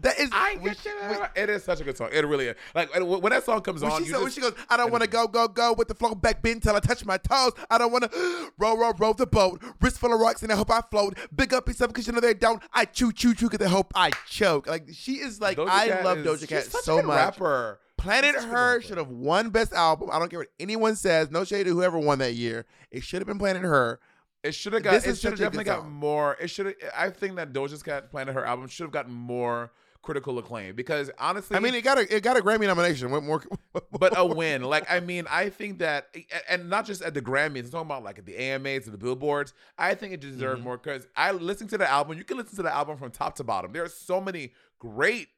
That is, I when get she- you. when- It is such a good song. It really is. Like when that song comes when on, she, you said, when she goes, I don't want to go, go, go with the flow back bend till I touch my toes. I don't want to row, row, row the boat. Wrist full of rocks and I hope I float. Big up yourself because you know they don't. I chew, chew, chew because they hope I choke. Like she is like, Doja I Cat love is- Doja she's Cat such a so good much. Rapper. Planet She's such a good Her should have won Best Album. I don't care what anyone says. No shade to whoever won that year. It should have been Planet Her. It should have got. This It should have definitely got more. It should have. I think that Doja Cat Planet her album should have gotten more critical acclaim because honestly, I mean, it got a it got a Grammy nomination. What more? but a win. Like I mean, I think that, and not just at the Grammys. I'm talking about like at the AMAs and the Billboards. I think it deserved Mm-hmm. more because I listened to the album. You can listen to the album from top to bottom. There are so many great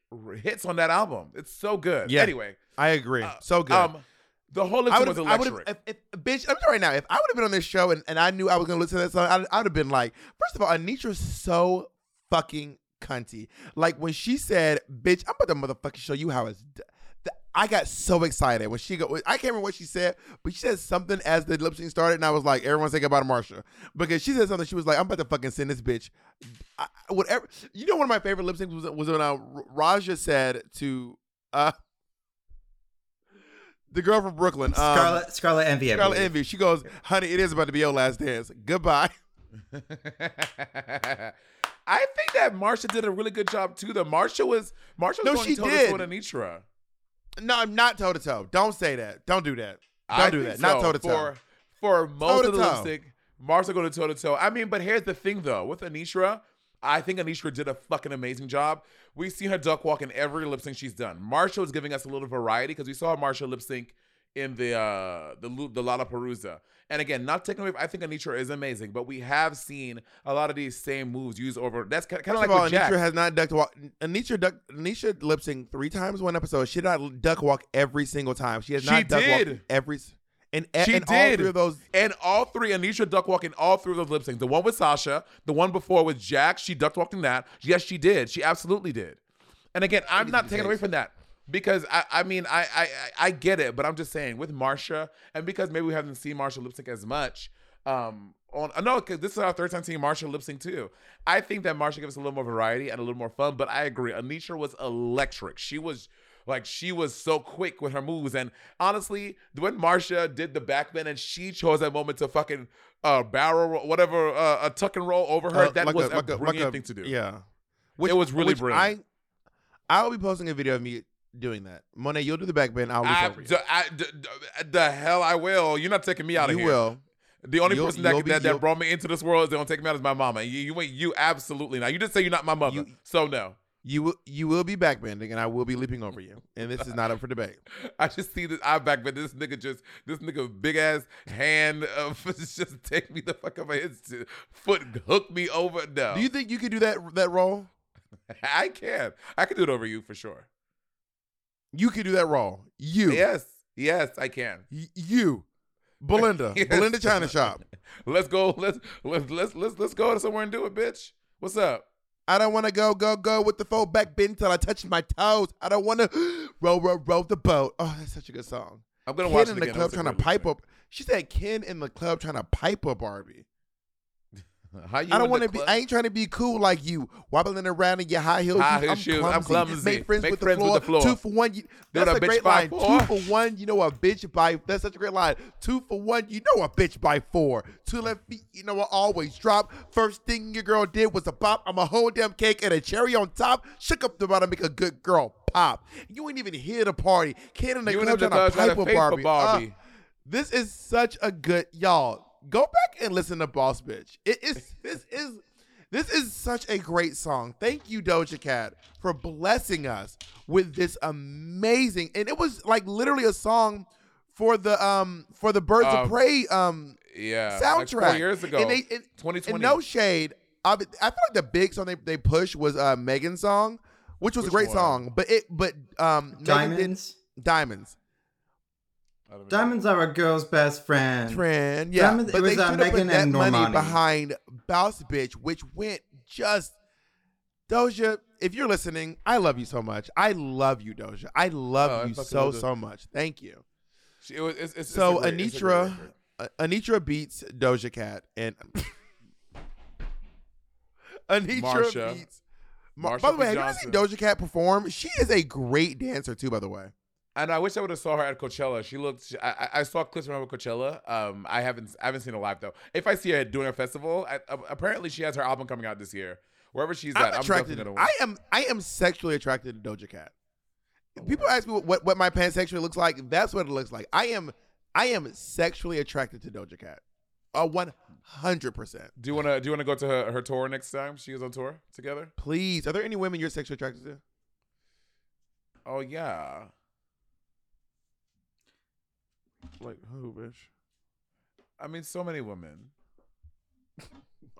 hits on that album. It's so good. Yeah. Anyway, I agree. uh, so good. Um, the whole lip I was electric. If, if, bitch, I'm sorry right now. If I would have been on this show and, and I knew I was gonna listen to that song, I'd, I'd have been like, first of all, Anetra's so fucking cunty. Like when she said, "Bitch, I'm about to motherfucking show you how it's." D-. th- I got so excited when she go. I can't remember what she said, but she said something as the lip sync started, and I was like, "Everyone say goodbye to Marcia," because she said something. She was like, "I'm about to fucking send this bitch." I, whatever. You know, one of my favorite lip syncs was was when uh, Ra'Jah said to uh, the girl from Brooklyn, um, Scarlet Scarlet Envy. I Scarlet believe. Envy. She goes, "Honey, it is about to be your last dance. Goodbye." I think that Marcia did a really good job too. The Marcia was Marcia was No, going she toe to did. toe with Anetra. No, I'm not toe to toe. Don't say that. Don't do that. Don't I do that. Not so. toe to toe. For for most of the Toe-to-toe. lipstick, Marcia go to toe to toe. I mean, but here's the thing though, with Anetra, I think Anetra did a fucking amazing job. We see her duck walk in every lip sync she's done. Marcia was giving us a little variety because we saw Marcia lip sync in the uh the the LaLaPaRUZa. And again, not taking away, I think Anetra is amazing, but we have seen a lot of these same moves used over. That's kind of like all, with Jax. Anetra has not ducked walk. Anetra duck. Anetra lip sync three times one episode. She did not duck walk every single time. She has She not duck did. walked every. And, She and all three of those. And all three, Anetra duck walking all three of those lip syncs. The one with Sasha, the one before with Jax, she duck walked in that. Yes, she did. She absolutely did. And again, I'm not taking away from that because I, I mean, I, I, I- get it, but I'm just saying with Marcia, and because maybe we haven't seen Marcia lip sync as much. Um, on I know because this is our third time seeing Marcia lip sync too. I think that Marcia gives us a little more variety and a little more fun. But I agree, Anetra was electric. She was like she was so quick with her moves. And honestly, when Marcia did the backbend and she chose that moment to fucking uh barrel roll, whatever uh, a tuck and roll over her, uh, that like was a- a, like a- like a- thing to do. Yeah, It was really which brilliant. I, I'll be posting a video of me doing that. Monet, you'll do the back bend. I'll leap I, over you. d- I- d- d- the hell I will. You're not taking me out of here. You will. The only You'll- person that, be- that, that brought me into this world is they don't take me out as my mama. You, you ain't you absolutely not. You just say you're not my mother. You- so no. You will. You will be backbending, and I will be leaping over you. And this is not up for debate. I just see this eye back, but this nigga just this nigga big ass hand of just take me the fuck up his foot, hook me over. No, Do you think you could do that that role? I can. I can do it over you for sure. You can do that role. You. Yes, yes, I can. Y- you. Belinda. Yes. Belinda China Shop. Let's go. Let's let's let's let's let's go to somewhere and do it, bitch. What's up? I don't want to go, go, go with the full back bend till I touch my toes. I don't want to row, row, row the boat. Oh, that's such a good song. I'm gonna Ken watch in the again. club trying to pipe up. She said Ken in the club trying to pipe up Barbie. How you I don't want to be. I ain't trying to be cool like you, wobbling around in your high heels. High heel I'm, shoes. clumsy. I'm clumsy. Make friends, Make with, friends the with floor. the floor. Two for one. You, that's a a, bitch great line. four. Two for one. You know a bitch by. That's such a great line. Two for one. You know a bitch by four. Two left feet. You know I always drop. First thing your girl did was a pop. I'm a whole damn cake and a cherry on top. Shook up the bottom, make a good girl pop. You ain't even hear the party. Kid in the club trying to pipe with Barbie. Barbie. Uh, this is such a good y'all. Go back and listen to Boss Bitch. It is this is this is such a great song. Thank you, Doja Cat, for blessing us with this amazing. And it was like literally a song for the um for the Birds Um, of Prey um yeah, soundtrack like four years ago. And they and, 2020. and no shade. I, I feel like the big song they, they pushed was uh Megan's song, which was Which a great one? song. But it but um Megan did- Diamonds. diamonds. I don't Diamonds are a girl's best friend. Trend, yeah. Diamonds- but it was, they uh, should have put Megan that and money behind Boss Bitch, which went just Doja. If you're listening, I love you so much. I love you, Doja. I love Oh, you fucking so so much. Thank you. She- it was- it's- it's- it's So it's great Anetra, record. uh, Anetra beats Doja Cat, and Anetra Marcia. beats. Mar- Marcia by the way, P. have you ever seen Doja Cat perform? She is a great dancer too. By the way, And I wish I would have saw her at Coachella. She looked. She, I, I- saw clips from her at Coachella. Um, I haven't. I haven't seen her live though. If I see her doing a festival, I, uh, apparently she has her album coming out this year. Wherever she's I'm at, I'm attracted. definitely. I am. I am sexually attracted to Doja Cat. People ask me what, what, my pansexually looks like. That's what it looks like. I am. I am sexually attracted to Doja Cat. A one hundred percent. Do you want to? Do you want to go to her, her tour next time? She is on tour together. Please, are there any women you're sexually attracted to? Oh yeah. Like who, bitch? I mean, so many women.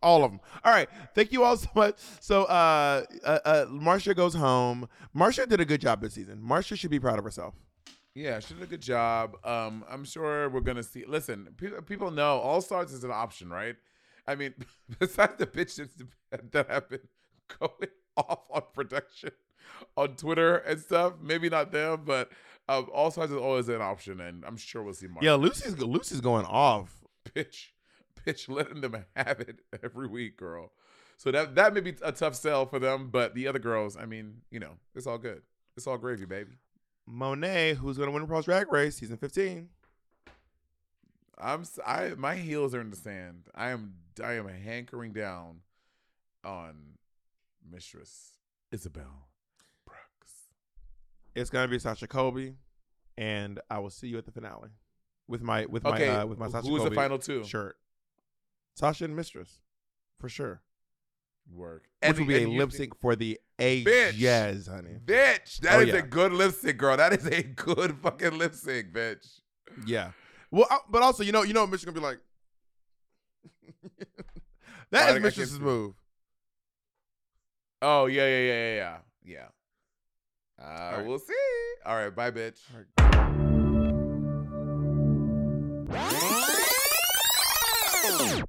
All of them. All right. Thank you all so much. So, uh, uh, uh Marcia goes home. Marcia did a good job this season. Marcia should be proud of herself. Yeah, she did a good job. Um, I'm sure we're gonna see. Listen, people people know All Stars is an option, right? I mean, besides the bitches that have been going off on production on Twitter and stuff, maybe not them, but um, All sides is always an option, and I'm sure we'll see more. Yeah, Loosey's Loosey's going off. bitch, bitch, letting them have it every week, girl. So that that may be a tough sell for them, but the other girls, I mean, you know, it's all good. It's all gravy, baby. Monet, who's going to win the RuPaul's Drag Race season 15. I'm I my heels are in the sand. I am I am hankering down on Mistress Isabelle. It's going to be Sasha Colby, and I will see you at the finale with my with my Okay, uh, with my Sasha who's the final two? shirt. Sasha and Mistress, for sure. Work. Which will be a and lip sync for the A Bitch. Jazz, honey. Bitch, that Oh, is yeah. a good lip sync, girl. That is a good fucking lip sync, bitch. Yeah. Well, uh, but also, you know, you know, Mistress gonna be like, that I- I is Mistress's move. Oh yeah, yeah, yeah, yeah, yeah. Uh, right. We'll see. All right, bye, bitch.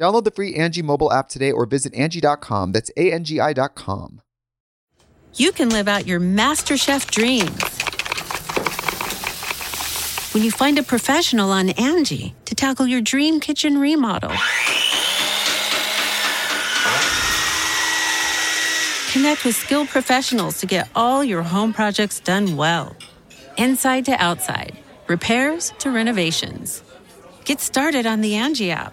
Download the free Angie mobile app today or visit Angie.com. That's A N G I.com. you can live out your MasterChef dreams. When you find a professional on Angie to tackle your dream kitchen remodel. Connect with skilled professionals to get all your home projects done well. Inside to outside, repairs to renovations. Get started on the Angie app